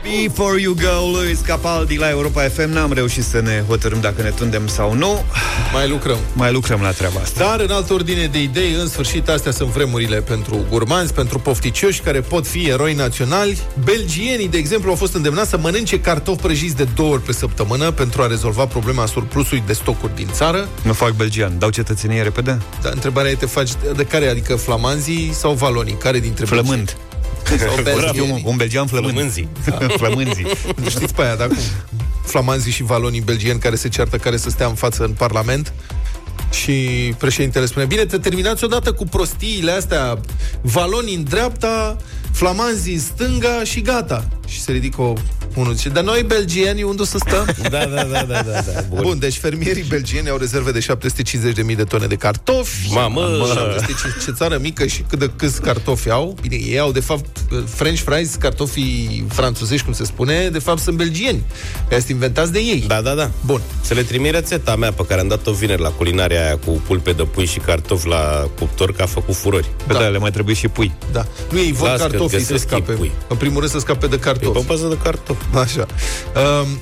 Before You Go, Luis Capaldi la Europa FM N-am reușit să ne hotărâm dacă ne tundem sau nu Mai lucrăm. Mai lucrăm la treaba asta Dar, în altă ordine de idei, în sfârșit, astea sunt vremurile pentru gurmanzi, pentru pofticioși care pot fi eroi naționali. Belgienii, de exemplu, au fost îndemnați să mănânce cartofi prăjiți de două ori pe săptămână pentru a rezolva problema surplusului de stocuri din țară. Nu fac belgian, dau cetățenie repede Dar întrebarea e, te faci de care? Adică flamanzii sau valonii? Care dintre Flămând belgieni? Sau un, belgienii? un belgian flămând Flămânzii. Flămânzii Știți pe aia, dar cum? Flamanzii și valonii belgieni care se ceartă care să stea în față în Parlament și președintele spune Bine, te terminați odată cu prostiile astea Valonii în dreapta Flamanzii în stânga și gata Și se ridică o, unul zice Dar noi belgieni unde o să stăm? Da, da, da, da, da, da. Bun. Bun, deci fermierii belgieni au rezerve de 750.000 de tone de cartofi. Mamă! 750, ce țară mică și cât de câți cartofi au. Bine, ei au, de fapt, French fries, cartofii franțuzești, cum se spune, de fapt sunt belgieni. Ăia sunt inventați de ei. Da, da, da. Bun. Să le trimit rețeta mea pe care am dat-o vineri la culinaria aia cu pulpe de pui și cartofi la cuptor, că a făcut furori. Pe da, le mai trebuie și pui Da. Nu ei vor Las că cartofii să găsesc scape. pui. În primul rând să scape de E cartofi. pe bază de cartofi. Așa. Um,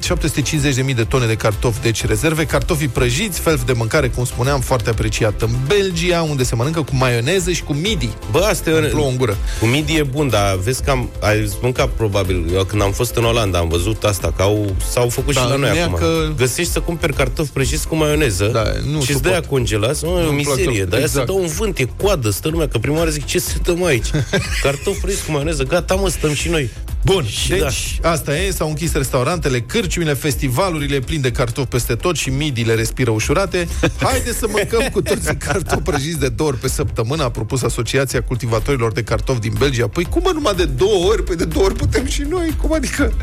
750.000 de tone de cartofi, deci rezerve. Cartofii prăjiți, fel de mâncare, cum spuneam, foarte apreciat în Belgia, unde se mănâncă cu maioneză și cu midi. Bă, asta Îmi e plouă în gură. Cu midi e bun, dar vezi că am, ai mâncat probabil, eu când am fost în Olanda am văzut asta, că au, s-au făcut Da, și la noi nu e acum. că- Găsești să cumperi cartofi prăjiți cu maioneză Da, nu și îți suport. dă congelați, mă, e o Nu-mi plac miserie, deloc. dar aia Exact. se dă un vânt, e coadă, stă lumea, că prima oară zic, ce se dăm aici? cartofi prăjiți cu maioneză, gata mă, stăm și noi. Bun, Și deci da. asta e, s-au închis restaurantele, cârciumile, festivalurile plin de cartofi peste tot și midile respiră ușurate. Haide să mâncăm cu toții cartofi prăjiți de două ori pe săptămână, a propus Asociația Cultivatorilor de Cartofi din Belgia. Păi cum mă, numai de două ori? Păi de două ori putem și noi, cum adică?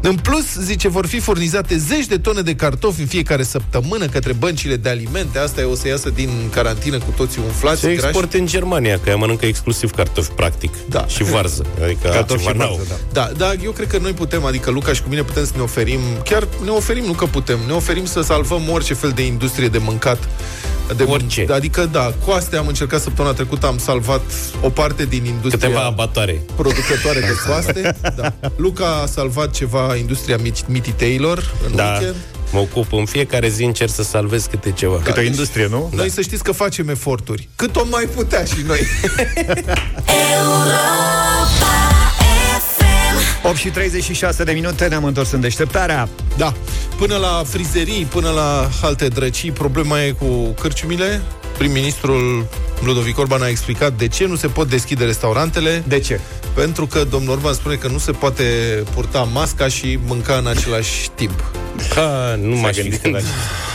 În plus, zice, vor fi furnizate zeci de tone de cartofi în fiecare săptămână către băncile de alimente. Asta e, o să iasă din carantină cu toții umflați, Se grași. exportă în Germania, că ea mănâncă exclusiv cartofi, practic. Da. Și varză. Adică Cartofi altceva și n-au. varză, da. Da, da, eu cred că noi putem, adică Luca și cu mine putem să ne oferim, chiar ne oferim, nu că putem, ne oferim să salvăm orice fel de industrie de mâncat. De Orice. Adică, da, cu astea am încercat săptămâna trecută, am salvat o parte din industria Câteva abatoare. producătoare de coaste. da. Luca a salvat ceva industria Mit- Mititailor în Da, weekend. mă ocup în fiecare zi, încerc să salvez câte ceva. Câte o industrie, nu? Noi să știți că facem eforturi. Cât o mai putea și noi. 8 și 36 de minute Ne-am întors în deșteptarea Da, până la frizerii, până la alte drăcii, problema e cu cârciumile. Prim-ministrul Ludovic Orban a explicat de ce nu se pot deschide restaurantele. De ce? Pentru că domnul Orban spune că nu se poate purta masca și mânca în același timp. Ha, nu m-aș fi gândit gândit.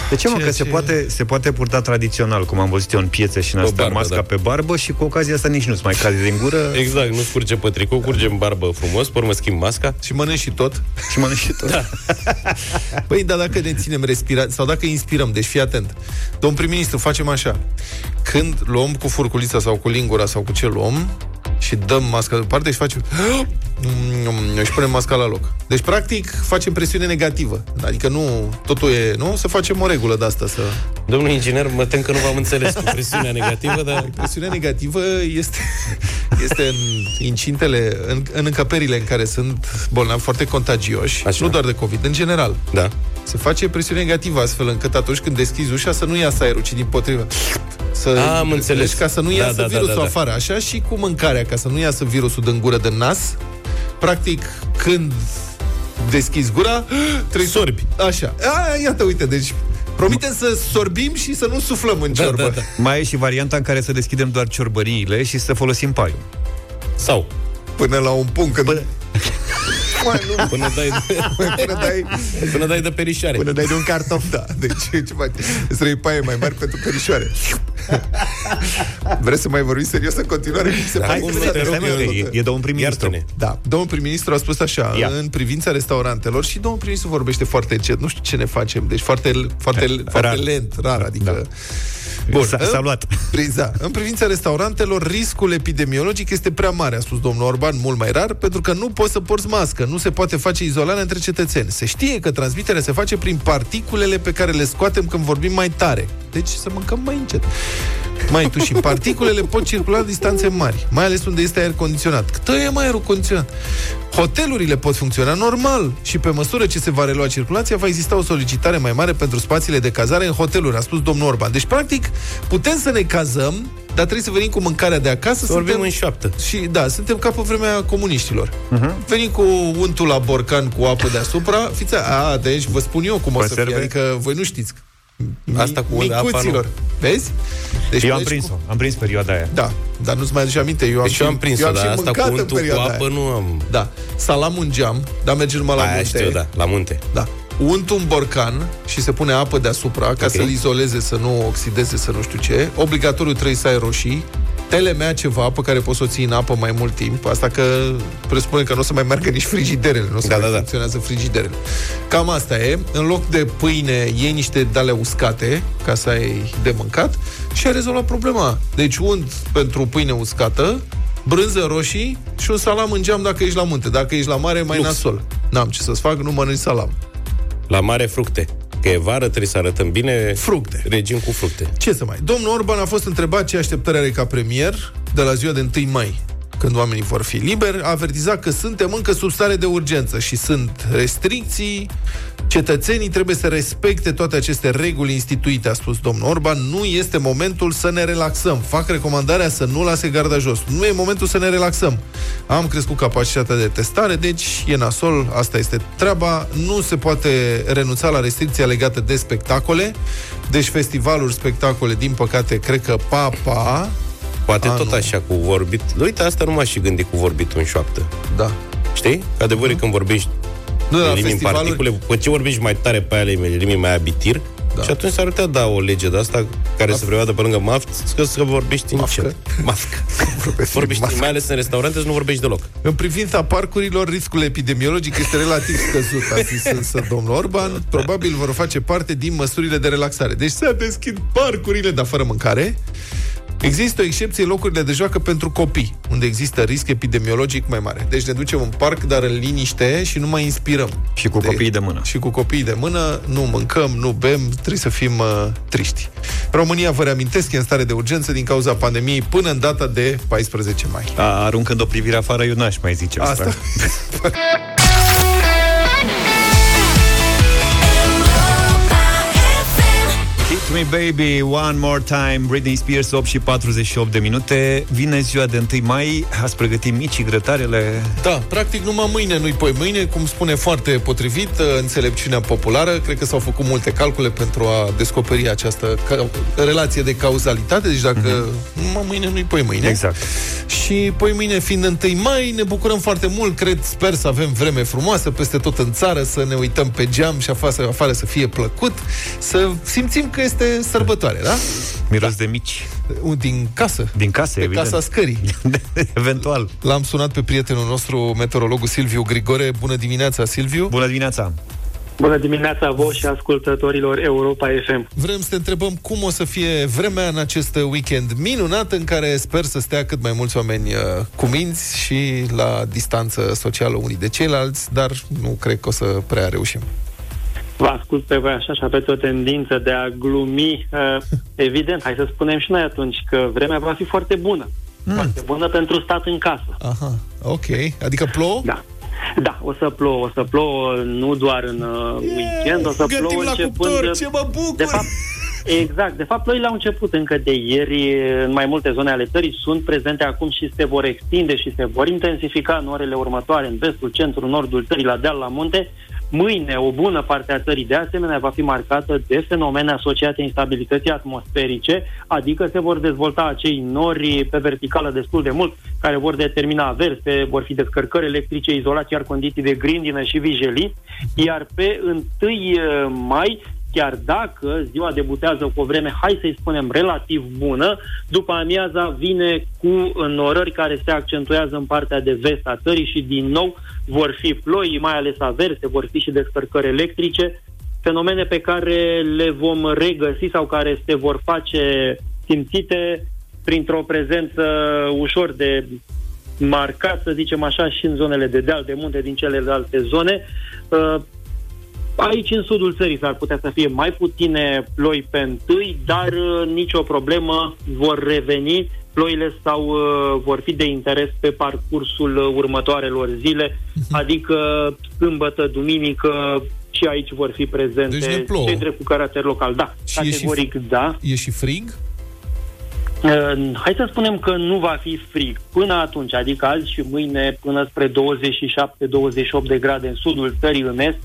De ce, mă, Ceea că se ce- poate, se poate purta tradițional Cum am văzut eu în piețe și în Pe astea barbă, Masca da. pe barbă și cu ocazia asta nici nu-ți mai cade din gură Exact, nu scurge pe tricou, curge în barbă frumos, pe urmă schimb masca. Și mănânci și tot. Și mănânci și tot da. Păi, dar dacă ne ținem respirație, sau dacă inspirăm, deci fii atent. Domn prim-ministru, facem așa. Când luăm cu furculița sau cu lingura sau cu ce luăm și dăm masca deoparte și facem și punem masca la loc. Deci, practic, facem presiune negativă. Adică nu, totul e, nu? Să facem o regulă de asta, să... Domnul inginer, mă tem că nu v-am înțeles cu presiunea negativă, dar... Presiunea negativă este, este în incintele, în, în încăperile în care sunt bolnavi foarte contagioși, Așa. nu doar de COVID, în general. Da. Se face presiune negativă astfel încât atunci când deschizi ușa să nu iasă aerul, ci din potrivă. Să A, am înțeles. ca să nu Da, iasă da, da, virusul da, da. afară. Așa și cu mâncarea, ca să nu iasă virusul din gură, din nas. Practic, când deschizi gura, trebuie Sorbi. Să... Așa. A, iată, uite, deci promitem să sorbim și să nu suflăm în Da, ciorbă. da, da. Mai e și varianta în care să deschidem doar ciorbăriile și să folosim paiul. Sau, Până la un punct când... Până- Mai nu, până dai de, până dai, până dai de perișoare. până dai de un cartof, da. Deci ce faci? Îți trebuie paie mai mari pentru perișoare. Vreți să mai vorbim serios în continuare? Mi se Da, pare cum că nu s-a te rog, terminat Stai, mă, că totul. e, e domnul prim-ministru. Iartă-ne. Da, domnul prim-ministru a spus așa, Ia. în privința restaurantelor și domnul prim-ministru vorbește foarte încet, nu știu ce ne facem, deci foarte, foarte, foarte Rar. lent, rar, adică... Da. Bun, S-a- în- s-a luat. Da. În privința restaurantelor, riscul epidemiologic este prea mare, a spus domnul Orban, mult mai rar, pentru că nu poți să porți mască, nu se poate face izolare între cetățeni. Se știe că transmiterea se face prin particulele pe care le scoatem când vorbim mai tare. Deci să mâncăm mai încet. Mai tu și particulele pot circula la distanțe mari, mai ales unde este aer condiționat. Cât e mai aerul condiționat? Hotelurile pot funcționa normal și pe măsură ce se va relua circulația, va exista o solicitare mai mare pentru spațiile de cazare în hoteluri, a spus domnul Orban. Deci, practic, putem să ne cazăm, dar trebuie să venim cu mâncarea de acasă. Să vorbim în șoaptă. Și da, suntem ca pe vremea comuniștilor. Uh-huh. Venim cu untul la borcan cu apă deasupra. Fiți, a, deci vă spun eu cum o să fie. Conserve? Adică voi nu știți. Asta cu apa micuților. Vezi? Deci Eu am pleci prins-o, cu- am prins perioada aia. Da, dar nu-ți mai aduce aminte. Eu am Deci eu am prins-o, eu am dar și asta mâncat cu în untul cu perioada apă aia. nu am... Da. Salam un geam, dar mergi numai la Aia munte. știu, da, la munte. Da. Unt un borcan și se pune apă deasupra ca Ok. să-l izoleze, să nu oxideze, să nu știu ce. Obligatoriu trebuie să ai roșii. Telemea ceva pe care poți să o ții în apă mai mult timp. Asta că presupune că nu o să mai meargă nici frigiderele, nu o să Da, mai da, da. funcționează frigiderele. Cam asta e. În loc de pâine, iei niște dale uscate ca să ai de mâncat și ai rezolvat problema. Deci unt pentru pâine uscată, brânză roșii și un salam în geam dacă ești la munte. Dacă ești la mare, mai Lux. nasol. N-am ce să-ți fac, nu mănânci salam. La mare fructe. Că e vară, trebuie să arătăm bine. Fructe. Regim cu fructe. Ce să mai... Domnul Orban a fost întrebat ce așteptări are ca premier de la ziua de 1 mai, când oamenii vor fi liberi, a avertizat că suntem încă sub stare de urgență și sunt restricții, cetățenii trebuie să respecte toate aceste reguli instituite, a spus domnul Orban. Nu este momentul să ne relaxăm. Fac recomandarea să nu lase garda jos. Nu e momentul să ne relaxăm. Am crescut capacitatea de testare, deci e nasol, asta este treaba. Nu se poate renunța la restricția legată de spectacole. Deci festivaluri, spectacole, din păcate, cred că papa... Poate A, tot nu. așa cu vorbit. Uite, asta nu m-aș și gândit cu vorbitul în șoaptă. Da. Știi? Că adevăr e când vorbești Nu, da, elimini festivaluri- particule, pe ce vorbești mai tare pe ale elimini mai abitir, da. și atunci s-ar putea da o lege de asta care să prevadă pe lângă maf, că să vorbești încet. Mafcă. vorbești, mai ales în restaurante, să nu vorbești deloc. În privința parcurilor, riscul epidemiologic este relativ scăzut, a zis însă domnul Orban. Probabil vor face parte din măsurile de relaxare. Deci se deschid parcurile, dar fără mâncare. Există o excepție locurile de joacă pentru copii, unde există risc epidemiologic mai mare. Deci ne ducem în parc, dar în liniște și nu mai inspirăm. Și cu copiii de mână. Și cu copiii de mână, nu mâncăm, nu bem, trebuie să fim uh, triști. România, vă reamintesc, e în stare de urgență din cauza pandemiei până în data de 14 mai. A, aruncând o privire afară, eu n-aș mai zice asta. Asta. Hit me baby, one more time Britney Spears, 8 și 48 de minute. Vine ziua de 1 mai. Ați pregătit micii grătarele. Da, practic numai mâine, nu-i poi mâine, cum spune foarte potrivit uh, înțelepciunea populară. Cred că s-au făcut multe calcule pentru a descoperi această ca- relație de cauzalitate, deci dacă mm-hmm. numai mâine, nu-i poi mâine. Exact. Și poi mâine, fiind 1 mai, ne bucurăm foarte mult, cred, sper să avem vreme frumoasă peste tot în țară, să ne uităm pe geam și afară, afară să fie plăcut, să simțim că este sărbătoare, da? Miros de mici Din casă. Din casă, Pe evident casa scării. Eventual L-am sunat pe prietenul nostru, meteorologul Silviu Grigore. Bună dimineața, Silviu! Bună dimineața Bună dimineața vouă și ascultătorilor Europa FM. Vrem să te întrebăm cum o să fie vremea în acest weekend minunat în care sper să stea cât mai mulți oameni uh, cu minți și la distanță socială unii de ceilalți, dar nu cred că o să prea reușim. Vă ascult pe voi așa și aveți o tendință de a glumi. Uh, evident, hai să spunem și noi atunci că vremea va fi foarte bună. Mm. Foarte bună pentru stat în casă. Aha, ok. Adică plouă? Da. Da, o să plouă, o să plouă nu doar în uh, weekend, o să Gătim plouă la începând... cuptor, ce mă bucur! De fapt, Exact. De fapt, ploile au început încă de ieri în mai multe zone ale țării, sunt prezente acum și se vor extinde și se vor intensifica în orele următoare în vestul, centrul, nordul țării, la deal, la munte. Mâine, o bună parte a țării de asemenea va fi marcată de fenomene asociate instabilității atmosferice, adică se vor dezvolta acei nori pe verticală destul de mult, care vor determina averse, vor fi descărcări electrice, izolații, iar condiții de grindină și vijelii, iar pe 1 mai chiar dacă ziua debutează cu o vreme, hai să-i spunem, relativ bună, după amiaza vine cu înnorări care se accentuează în partea de vest a țării și din nou vor fi ploi, mai ales averse, vor fi și descărcări electrice, fenomene pe care le vom regăsi sau care se vor face simțite printr-o prezență ușor de marcat, să zicem așa, și în zonele de deal, de munte din celelalte zone. Uh, Aici, în sudul țării, s-ar putea să fie mai puține ploi pe întâi, dar uh, nicio problemă, vor reveni ploile sau uh, vor fi de interes pe parcursul uh, următoarelor zile, adică sâmbătă, duminică, și aici vor fi prezente Deci ne plouă. cei drept cu caracter local. Da, Și e și categoric da. E și frig? Uh, hai să spunem că nu va fi frig până atunci, adică azi și mâine până spre 27-28 de grade în sudul țării în est,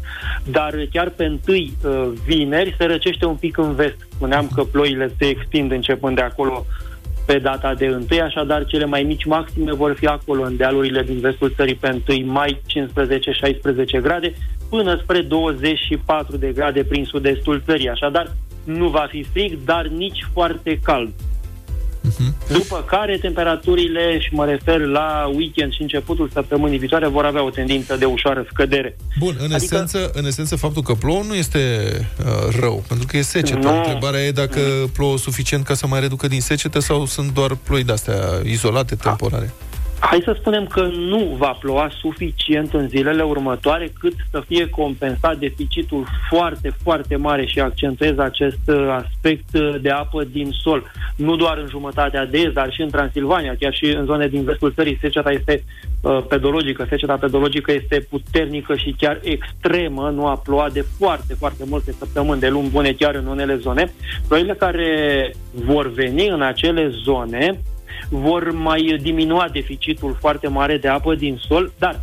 dar chiar pe întâi uh, vineri se răcește un pic în vest. Spuneam că ploile se extind începând de acolo pe data de întâi, așadar cele mai mici maxime vor fi acolo în dealurile din vestul țării pe 1 mai 15-16 grade până spre 24 de grade prin sud-estul țării. Așadar nu va fi frig, dar nici foarte cald. După care temperaturile, și mă refer la weekend și începutul săptămânii viitoare, vor avea o tendință de ușoară scădere. Bun, în, adică... esență, în esență, faptul că plouă nu este uh, rău, pentru că e secetă. Nu. Întrebarea e dacă plouă suficient ca să mai reducă din secetă sau sunt doar ploi de-astea izolate, temporare. Hai să spunem că nu va ploua suficient în zilele următoare cât să fie compensat deficitul foarte, foarte mare și accentuez acest uh, aspect uh, de apă din sol. Nu doar în jumătatea de est, dar și în Transilvania, chiar și în zone din vestul țării, seceta este uh, pedologică, seceta pedologică este puternică și chiar extremă, nu a plouat de foarte, foarte multe săptămâni, de luni bune chiar în unele zone. Ploile care vor veni în acele zone vor mai diminua deficitul foarte mare de apă din sol, dar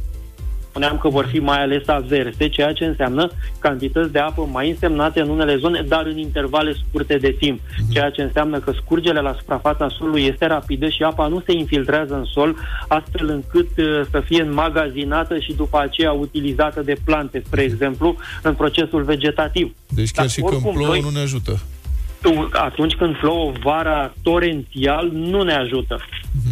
spuneam că vor fi mai ales averse, ceea ce înseamnă cantități de apă mai însemnate în unele zone, dar în intervale scurte de timp, ceea ce înseamnă că scurgerea la suprafața solului este rapidă și apa nu se infiltrează în sol, astfel încât uh, să fie înmagazinată și după aceea utilizată de plante, spre exemplu, în procesul vegetativ. Deci chiar Dar și când oricum, plouă noi- nu ne ajută. Tu- atunci când plouă vara torențial, nu ne ajută.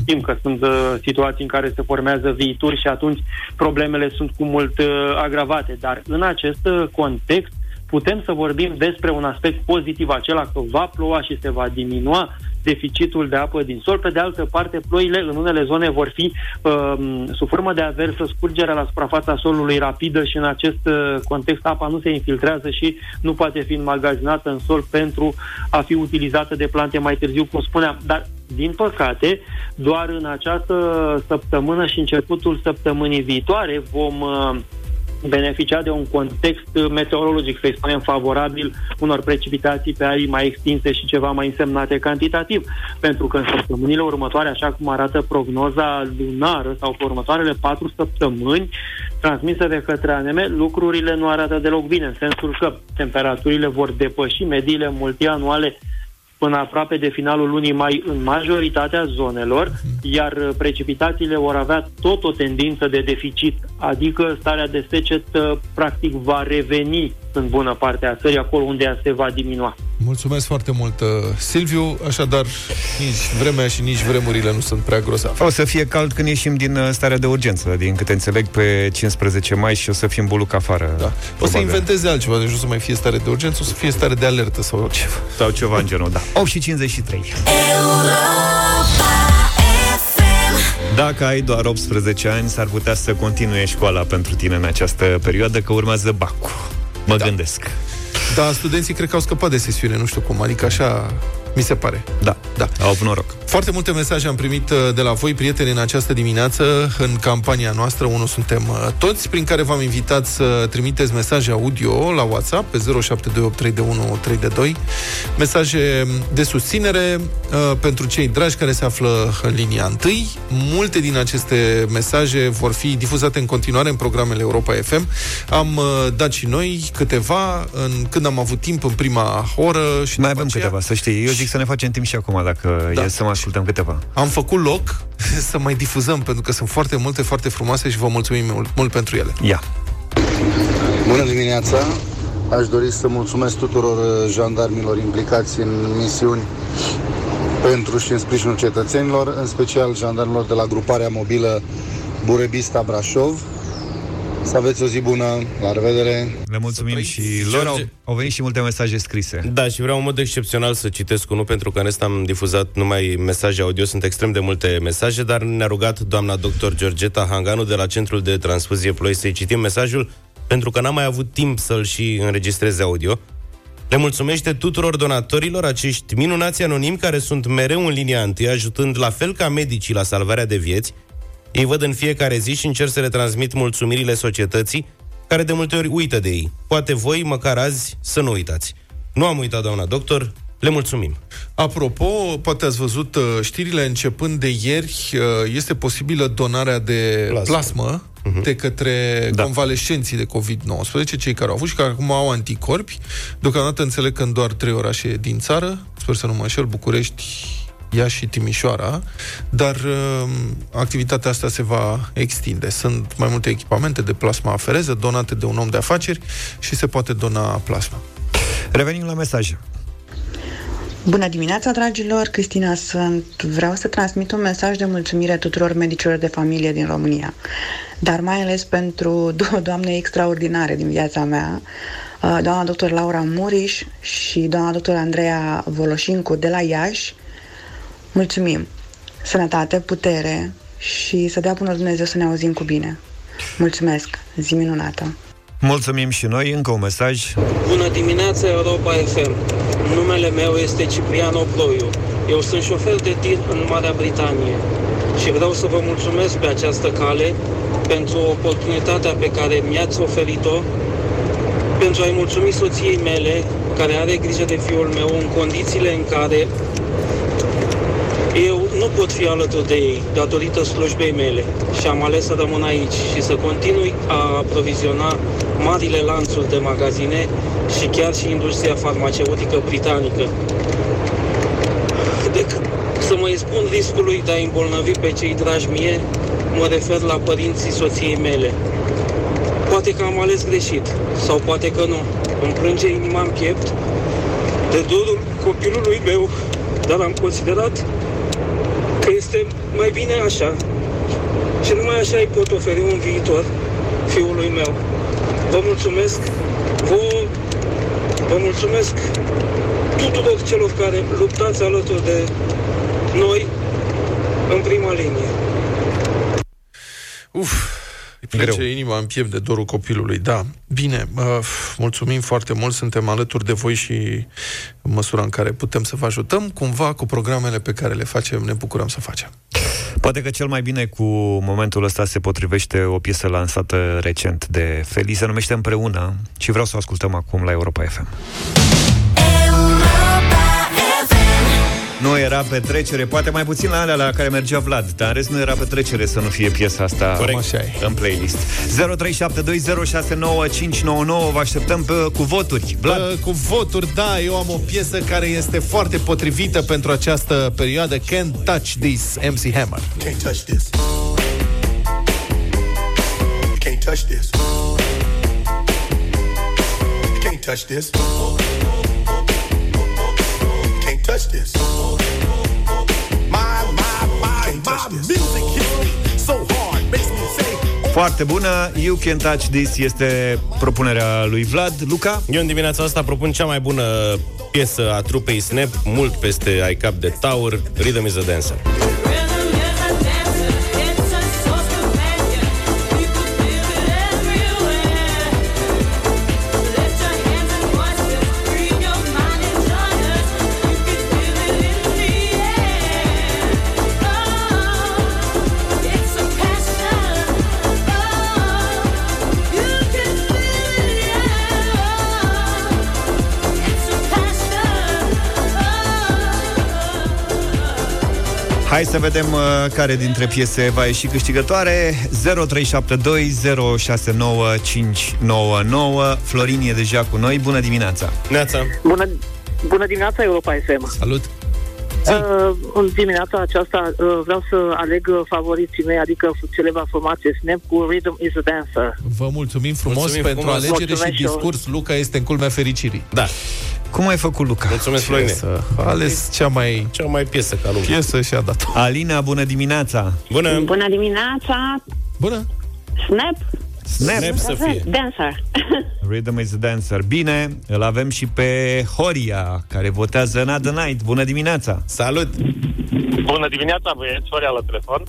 Știm că sunt uh, situații în care se formează viituri și atunci problemele sunt cu mult uh, agravate. Dar în acest uh, context putem să vorbim despre un aspect pozitiv, acela că va ploua și se va diminua deficitul de apă din sol. Pe de altă parte, ploile în unele zone vor fi uh, sub formă de aversă, scurgerea la suprafața solului rapidă și în acest uh, context apa nu se infiltrează și nu poate fi înmagazinată în sol pentru a fi utilizată de plante mai târziu, cum spuneam. Dar, din păcate, doar în această săptămână și începutul săptămânii viitoare vom uh, beneficia de un context uh, meteorologic, să-i spunem, favorabil unor precipitații pe arii mai extinse și ceva mai însemnate cantitativ. Pentru că în săptămânile următoare, așa cum arată prognoza lunară sau pe următoarele patru săptămâni, transmisă de către ANM, lucrurile nu arată deloc bine, în sensul că temperaturile vor depăși mediile multianuale până aproape de finalul lunii mai în majoritatea zonelor, iar uh, precipitațiile vor avea tot o tendință de deficit, adică starea de secetă practic va reveni în bună parte a țării, acolo unde ea se va diminua. Mulțumesc foarte mult, uh, Silviu. Așadar, nici vremea și nici vremurile nu sunt prea grozave. O să fie cald când ieșim din uh, starea de urgență, din câte înțeleg, pe 15 mai și o să fim buluc afară. Da. O să inventeze altceva, deci nu o să mai fie stare de urgență, o să fie stare de alertă sau ceva. Sau ceva în genul, da. 8 și 53. Dacă ai doar 18 ani, s-ar putea să continue școala pentru tine în această perioadă, că urmează bacul. Mă da. gândesc. Da, studenții cred că au scăpat de sesiune, nu știu cum, adică așa mi se pare. Da, da. Au avut noroc. Foarte multe mesaje am primit uh, de la voi, prieteni, în această dimineață, în campania noastră, unul suntem uh, toți, prin care v-am invitat să trimiteți mesaje audio la WhatsApp pe 07283132, mesaje de susținere uh, pentru cei dragi care se află în linia întâi. Multe din aceste mesaje vor fi difuzate în continuare în programele Europa FM. Am uh, dat și noi câteva în, când am avut timp în prima oră și Mai avem aceea... câteva, să știi. Eu zic să ne facem timp și acum, dacă da. e să mai ascultăm câteva. Am făcut loc să mai difuzăm, pentru că sunt foarte multe, foarte frumoase și vă mulțumim mult, mult pentru ele. Ia! Bună dimineața! Aș dori să mulțumesc tuturor uh, jandarmilor implicați în misiuni pentru și în sprijinul cetățenilor, în special jandarmilor de la gruparea mobilă Burebista Brașov. Să aveți o zi bună, la revedere! Le mulțumim și lor au, au venit și multe mesaje scrise. Da, și vreau în mod excepțional să citesc unul, pentru că în rest am difuzat numai mesaje audio, sunt extrem de multe mesaje, dar ne-a rugat doamna doctor Georgeta Hanganu de la Centrul de Transfuzie Ploi să-i citim mesajul, pentru că n-am mai avut timp să-l și înregistreze audio. Le mulțumește tuturor donatorilor, acești minunați anonimi care sunt mereu în linia întâi, ajutând la fel ca medicii la salvarea de vieți. Ei văd în fiecare zi și încerc să le transmit mulțumirile societății, care de multe ori uită de ei. Poate voi, măcar azi, să nu uitați. Nu am uitat, doamna doctor, le mulțumim. Apropo, poate ați văzut uh, știrile începând de ieri, uh, este posibilă donarea de plasmă, plasmă uh-huh. de către da. convalescenții de COVID-19, cei care au avut și care acum au anticorpi. Deocamdată înțeleg că în doar trei orașe din țară, sper să nu mă înșel, București, Iași și Timișoara, dar uh, activitatea asta se va extinde. Sunt mai multe echipamente de plasma afereză donate de un om de afaceri și se poate dona plasma. Revenim la mesaje. Bună dimineața, dragilor! Cristina sunt. Vreau să transmit un mesaj de mulțumire tuturor medicilor de familie din România, dar mai ales pentru două doamne extraordinare din viața mea, uh, doamna doctor Laura Muriș și doamna doctor Andreea Voloșincu de la Iași. Mulțumim! Sănătate, putere și să dea până Dumnezeu să ne auzim cu bine. Mulțumesc! Zi minunată! Mulțumim și noi, încă un mesaj. Bună dimineața, Europa FM. Numele meu este Cipriano Ploiu. Eu sunt șofer de tir în Marea Britanie și vreau să vă mulțumesc pe această cale pentru oportunitatea pe care mi-ați oferit-o pentru a-i mulțumi soției mele, care are grijă de fiul meu în condițiile în care eu nu pot fi alături de ei datorită slujbei mele și am ales să rămân aici și să continui a aproviziona marile lanțuri de magazine și chiar și industria farmaceutică britanică. De să mă expun riscului de a îmbolnăvi pe cei dragi mie, mă refer la părinții soției mele. Poate că am ales greșit, sau poate că nu. Îmi plânge inima în piept de dorul copilului meu, dar am considerat că este mai bine așa. Și numai așa îi pot oferi un viitor fiului meu. Vă mulțumesc, vă, vă mulțumesc tuturor celor care luptați alături de noi în prima linie. Uf, îi plece Greu. inima în piept de dorul copilului. Da, bine, uh, mulțumim foarte mult, suntem alături de voi și în măsura în care putem să vă ajutăm, cumva cu programele pe care le facem, ne bucurăm să facem. Poate că cel mai bine cu momentul ăsta se potrivește o piesă lansată recent de Feli, se numește Împreună și vreau să o ascultăm acum la Europa FM. Nu era petrecere, poate mai puțin la alea la care mergea Vlad, dar în rest nu era petrecere să nu fie piesa asta Corect. Așa e. în playlist. 0372069599 vă așteptăm pe, cu voturi. Vlad. Uh, cu voturi, da, eu am o piesă care este foarte potrivită pentru această perioadă, Can't Touch This, MC Hammer. Can't touch this. Can't touch this. Can't touch this. Touch this. My, my, my, my music hits me so hard, makes me say, Foarte bună, You Can Touch This este propunerea lui Vlad. Luca? Eu în dimineața asta propun cea mai bună piesă a trupei Snap, mult peste I Cap de Tower, Rhythm is a Dancer. Hai să vedem uh, care dintre piese va ieși câștigătoare 0372069599 Florin e deja cu noi, bună dimineața Neața Bună, bună dimineața, Europa FM. Salut! Uh, în dimineața aceasta uh, vreau să aleg uh, favoriții mei, adică celebra formație Snap cu Rhythm is a Dancer. Vă mulțumim frumos Mulțumim pentru frumos. alegere Mulțumesc și și eu. discurs. Luca este în culmea fericirii. Da. Cum ai făcut, Luca? Mulțumesc, Florin. Piesă. A ales cea mai... Cea mai piesă ca lumea. Piesă și a dat Alina, bună dimineața Bună! Bună dimineața! Bună! Snap! Snap, Snap să fie. Dancer! Rhythm is a Dancer Bine, îl avem și pe Horia Care votează Another Night Bună dimineața Salut! Bună dimineața, băieți, Horia la telefon.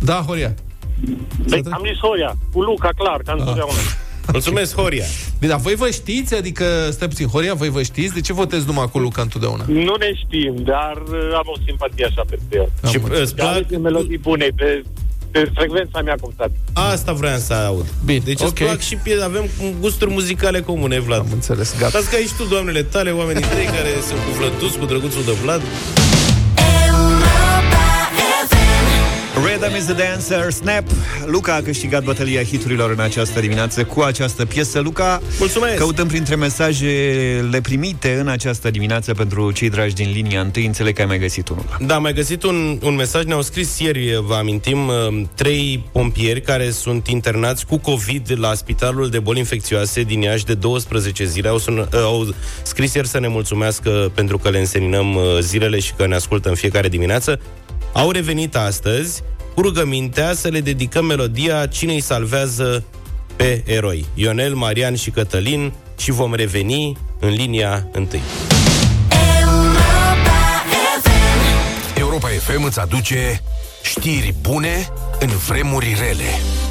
Da, Horia. Păi, am zis Horia, cu Luca, clar, ca întotdeauna. Mulțumesc, Horia! Bine, dar voi vă știți? Adică, stai puțin, Horia, voi vă știți? De ce votezi numai cu Luca întotdeauna? Nu ne știm, dar uh, am o simpatie așa pentru el. Și înțeles. îți plac... Alegeți melodii bune, pe, pe frecvența mea, cum s Asta vreau să aud. Bine, Deci ok. îți plac și pie... avem gusturi muzicale comune, Vlad. Am înțeles, gata. Dați că aici tu, doamnele tale, oamenii tăi care sunt cu Vlăduț, cu drăguțul de Vlad. Rhythm is the Dancer Snap Luca a câștigat bătălia hiturilor în această dimineață Cu această piesă Luca, Mulțumesc! căutăm printre mesajele primite În această dimineață pentru cei dragi din linia întâi Înțeleg că ai mai găsit unul Da, am mai găsit un, un mesaj, ne-au scris ieri, vă amintim, uh, trei pompieri care sunt internați cu COVID la Spitalul de Boli Infecțioase din Iași de 12 zile. Au, sun, uh, au scris ieri să ne mulțumească pentru că le înseninăm uh, zilele și că ne ascultă în fiecare dimineață. Au revenit astăzi cu rugămintea să le dedicăm melodia Cine îi salvează pe eroi. Ionel, Marian și Cătălin și vom reveni în linia întâi. Europa FM îți aduce știri bune în vremuri rele.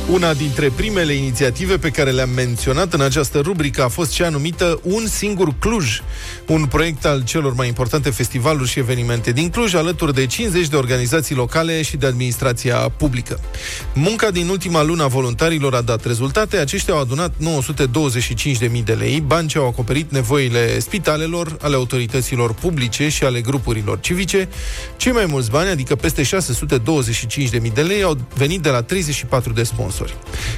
Una dintre primele inițiative pe care le-am menționat în această rubrică a fost cea numită Un singur Cluj, un proiect al celor mai importante festivaluri și evenimente din Cluj, alături de 50 de organizații locale și de administrația publică. Munca din ultima lună a voluntarilor a dat rezultate, aceștia au adunat 925.000 de lei, bani ce au acoperit nevoile spitalelor, ale autorităților publice și ale grupurilor civice. Cei mai mulți bani, adică peste 625.000 de lei, au venit de la 34 de sponsori.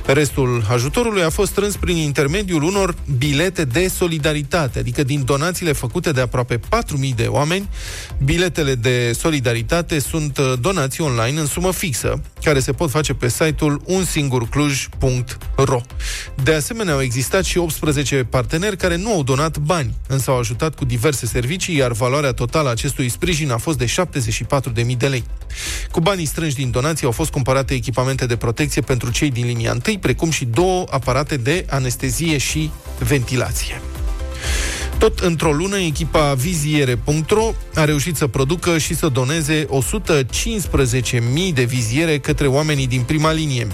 Restul ajutorului a fost strâns prin intermediul unor bilete de solidaritate, adică din donațiile făcute de aproape 4.000 de oameni. Biletele de solidaritate sunt uh, donații online în sumă fixă, care se pot face pe site-ul unsingurcluj.ro. De asemenea, au existat și 18 parteneri care nu au donat bani, însă au ajutat cu diverse servicii, iar valoarea totală a acestui sprijin a fost de 74.000 de lei. Cu banii strânși din donații au fost cumpărate echipamente de protecție pentru cei din linia întâi, precum și două aparate de anestezie și ventilație. Tot într-o lună, echipa viziere.ro a reușit să producă și să doneze 115.000 de viziere către oamenii din prima linie.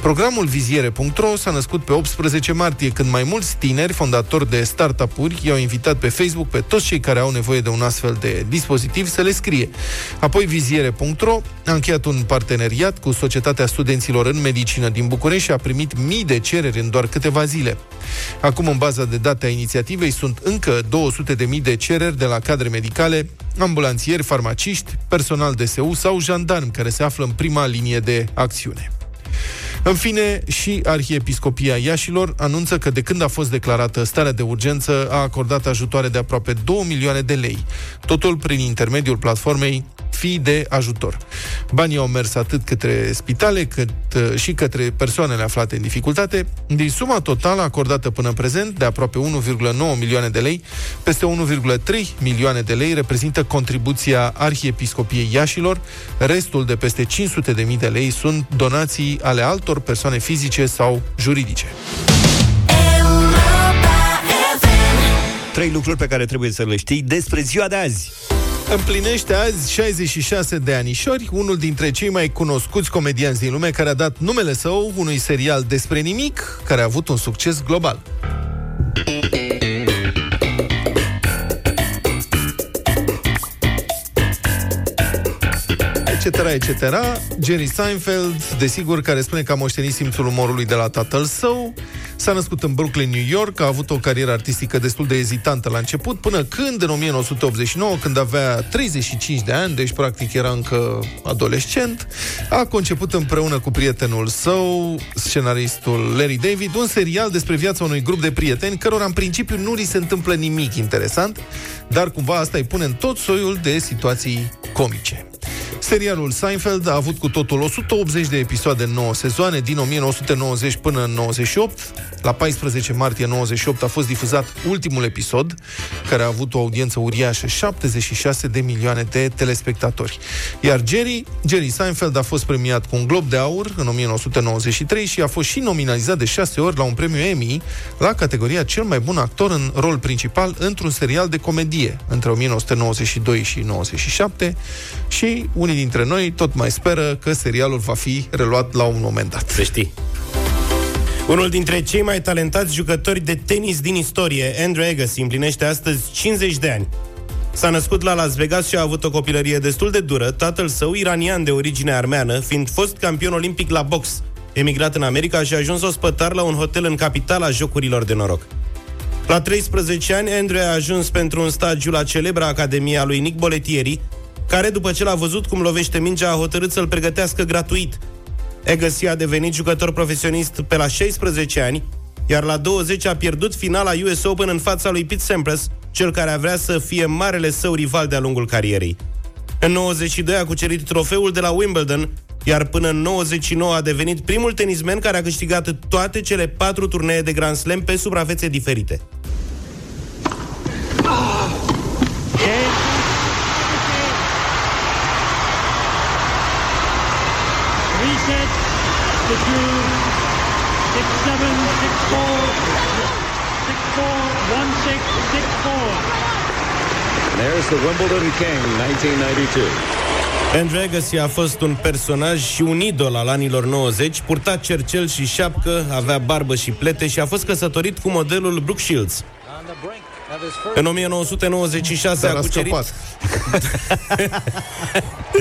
Programul viziere.ro s-a născut pe 18 martie, când mai mulți tineri, fondatori de startup-uri, i-au invitat pe Facebook pe toți cei care au nevoie de un astfel de dispozitiv să le scrie. Apoi viziere.ro a încheiat un parteneriat cu Societatea Studenților în Medicină din București și a primit mii de cereri în doar câteva zile. Acum, în baza de date a inițiativei, sunt încă 200.000 de cereri de la cadre medicale, ambulanțieri, farmaciști, personal DSU sau jandarmi care se află în prima linie de acțiune. În fine, și Arhiepiscopia Iașilor anunță că de când a fost declarată starea de urgență a acordat ajutoare de aproape 2 milioane de lei, totul prin intermediul platformei fi de ajutor. Banii au mers atât către spitale cât uh, și către persoanele aflate în dificultate. Din suma totală acordată până în prezent, de aproape 1,9 milioane de lei, peste 1,3 milioane de lei reprezintă contribuția Arhiepiscopiei Iașilor, restul de peste 500 de mii de lei sunt donații ale altor persoane fizice sau juridice. Trei lucruri pe care trebuie să le știi despre ziua de azi. Împlinește azi 66 de anișori, unul dintre cei mai cunoscuți comedianți din lume care a dat numele său unui serial despre nimic care a avut un succes global. Etc., etc. Jerry Seinfeld, desigur, care spune că a moștenit simțul umorului de la tatăl său, s-a născut în Brooklyn, New York, a avut o carieră artistică destul de ezitantă la început, până când, în 1989, când avea 35 de ani, deci practic era încă adolescent, a conceput împreună cu prietenul său, scenaristul Larry David, un serial despre viața unui grup de prieteni, cărora în principiu nu li se întâmplă nimic interesant, dar cumva asta îi pune în tot soiul de situații comice. Serialul Seinfeld a avut cu totul 180 de episoade în 9 sezoane, din 1990 până în 98. La 14 martie 98 a fost difuzat ultimul episod, care a avut o audiență uriașă, 76 de milioane de telespectatori. Iar Jerry, Jerry Seinfeld a fost premiat cu un glob de aur în 1993 și a fost și nominalizat de 6 ori la un premiu Emmy la categoria cel mai bun actor în rol principal într-un serial de comedie între 1992 și 97 și unii dintre noi tot mai speră că serialul va fi reluat la un moment dat. Să știi. Unul dintre cei mai talentați jucători de tenis din istorie, Andrew Agassi, împlinește astăzi 50 de ani. S-a născut la Las Vegas și a avut o copilărie destul de dură, tatăl său iranian de origine armeană, fiind fost campion olimpic la box. Emigrat în America și a ajuns ospătar la un hotel în capitala jocurilor de noroc. La 13 ani, Andrew a ajuns pentru un stagiu la celebra academia lui Nick Boletieri, care, după ce l-a văzut cum lovește mingea, a hotărât să-l pregătească gratuit. Agassi a devenit jucător profesionist pe la 16 ani, iar la 20 a pierdut finala US Open în fața lui Pete Sampras, cel care vrea să fie marele său rival de-a lungul carierei. În 92 a cucerit trofeul de la Wimbledon, iar până în 99 a devenit primul tenismen care a câștigat toate cele patru turnee de Grand Slam pe suprafețe diferite. Reset. The Jew. 6-7, 6-4. 6-4, 1-6, 6-4. There's the Wimbledon King, 1992. Andrew Agassi a fost un personaj și un idol al anilor 90, purta cercel și șapcă, avea barbă și plete și a fost căsătorit cu modelul Brooke Shields. În 1996 Dar a a cucerit... scăpat.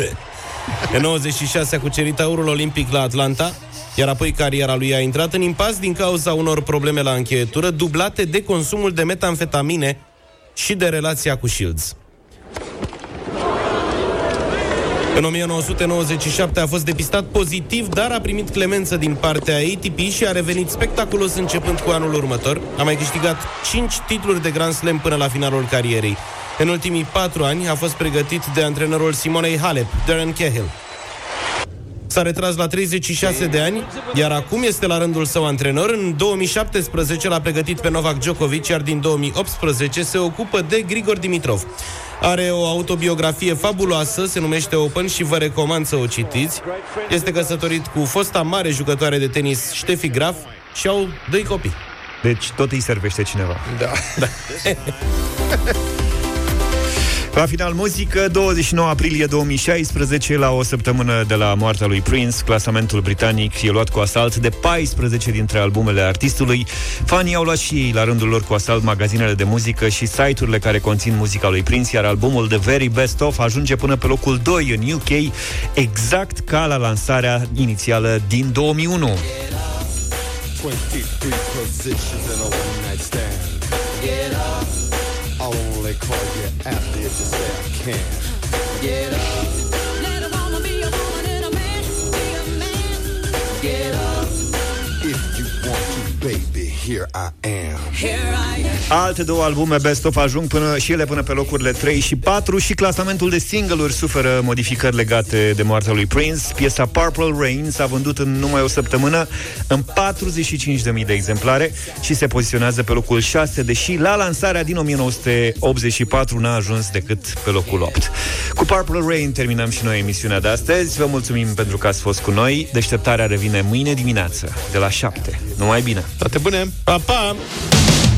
În 96 a cucerit aurul olimpic la Atlanta, iar apoi cariera lui a intrat în impas din cauza unor probleme la încheietură, dublate de consumul de metamfetamine și de relația cu Shields. În 1997 a fost depistat pozitiv, dar a primit clemență din partea ATP și a revenit spectaculos începând cu anul următor. A mai câștigat 5 titluri de Grand Slam până la finalul carierei. În ultimii 4 ani a fost pregătit de antrenorul Simonei Halep, Darren Cahill. S-a retras la 36 de ani, iar acum este la rândul său antrenor. În 2017 l-a pregătit pe Novak Djokovic, iar din 2018 se ocupă de Grigor Dimitrov. Are o autobiografie fabuloasă, se numește Open și vă recomand să o citiți. Este căsătorit cu fosta mare jucătoare de tenis Steffi Graf și au doi copii. Deci tot îi servește cineva. Da. da. La final muzică, 29 aprilie 2016, la o săptămână de la moartea lui Prince, clasamentul britanic e luat cu asalt de 14 dintre albumele artistului. Fanii au luat și ei la rândul lor cu asalt magazinele de muzică și site-urile care conțin muzica lui Prince, iar albumul The Very Best Of ajunge până pe locul 2 în UK, exact ca la lansarea inițială din 2001. 23 positions in a one night stand. Get up. After it, just say I can. Get up. Let a woman be a woman and a man be a man. Get up. If you want to, baby. Here I am. Alte două albume Best of ajung până și ele până pe locurile 3 și 4 și clasamentul de single-uri suferă modificări legate de moartea lui Prince. Piesa Purple Rain s-a vândut în numai o săptămână în 45.000 de exemplare și se poziționează pe locul 6, deși la lansarea din 1984 n-a ajuns decât pe locul 8. Cu Purple Rain terminăm și noi emisiunea de astăzi. Vă mulțumim pentru că ați fost cu noi. Deșteptarea revine mâine dimineață, de la 7. Numai bine! Toate bune! Pa, pa!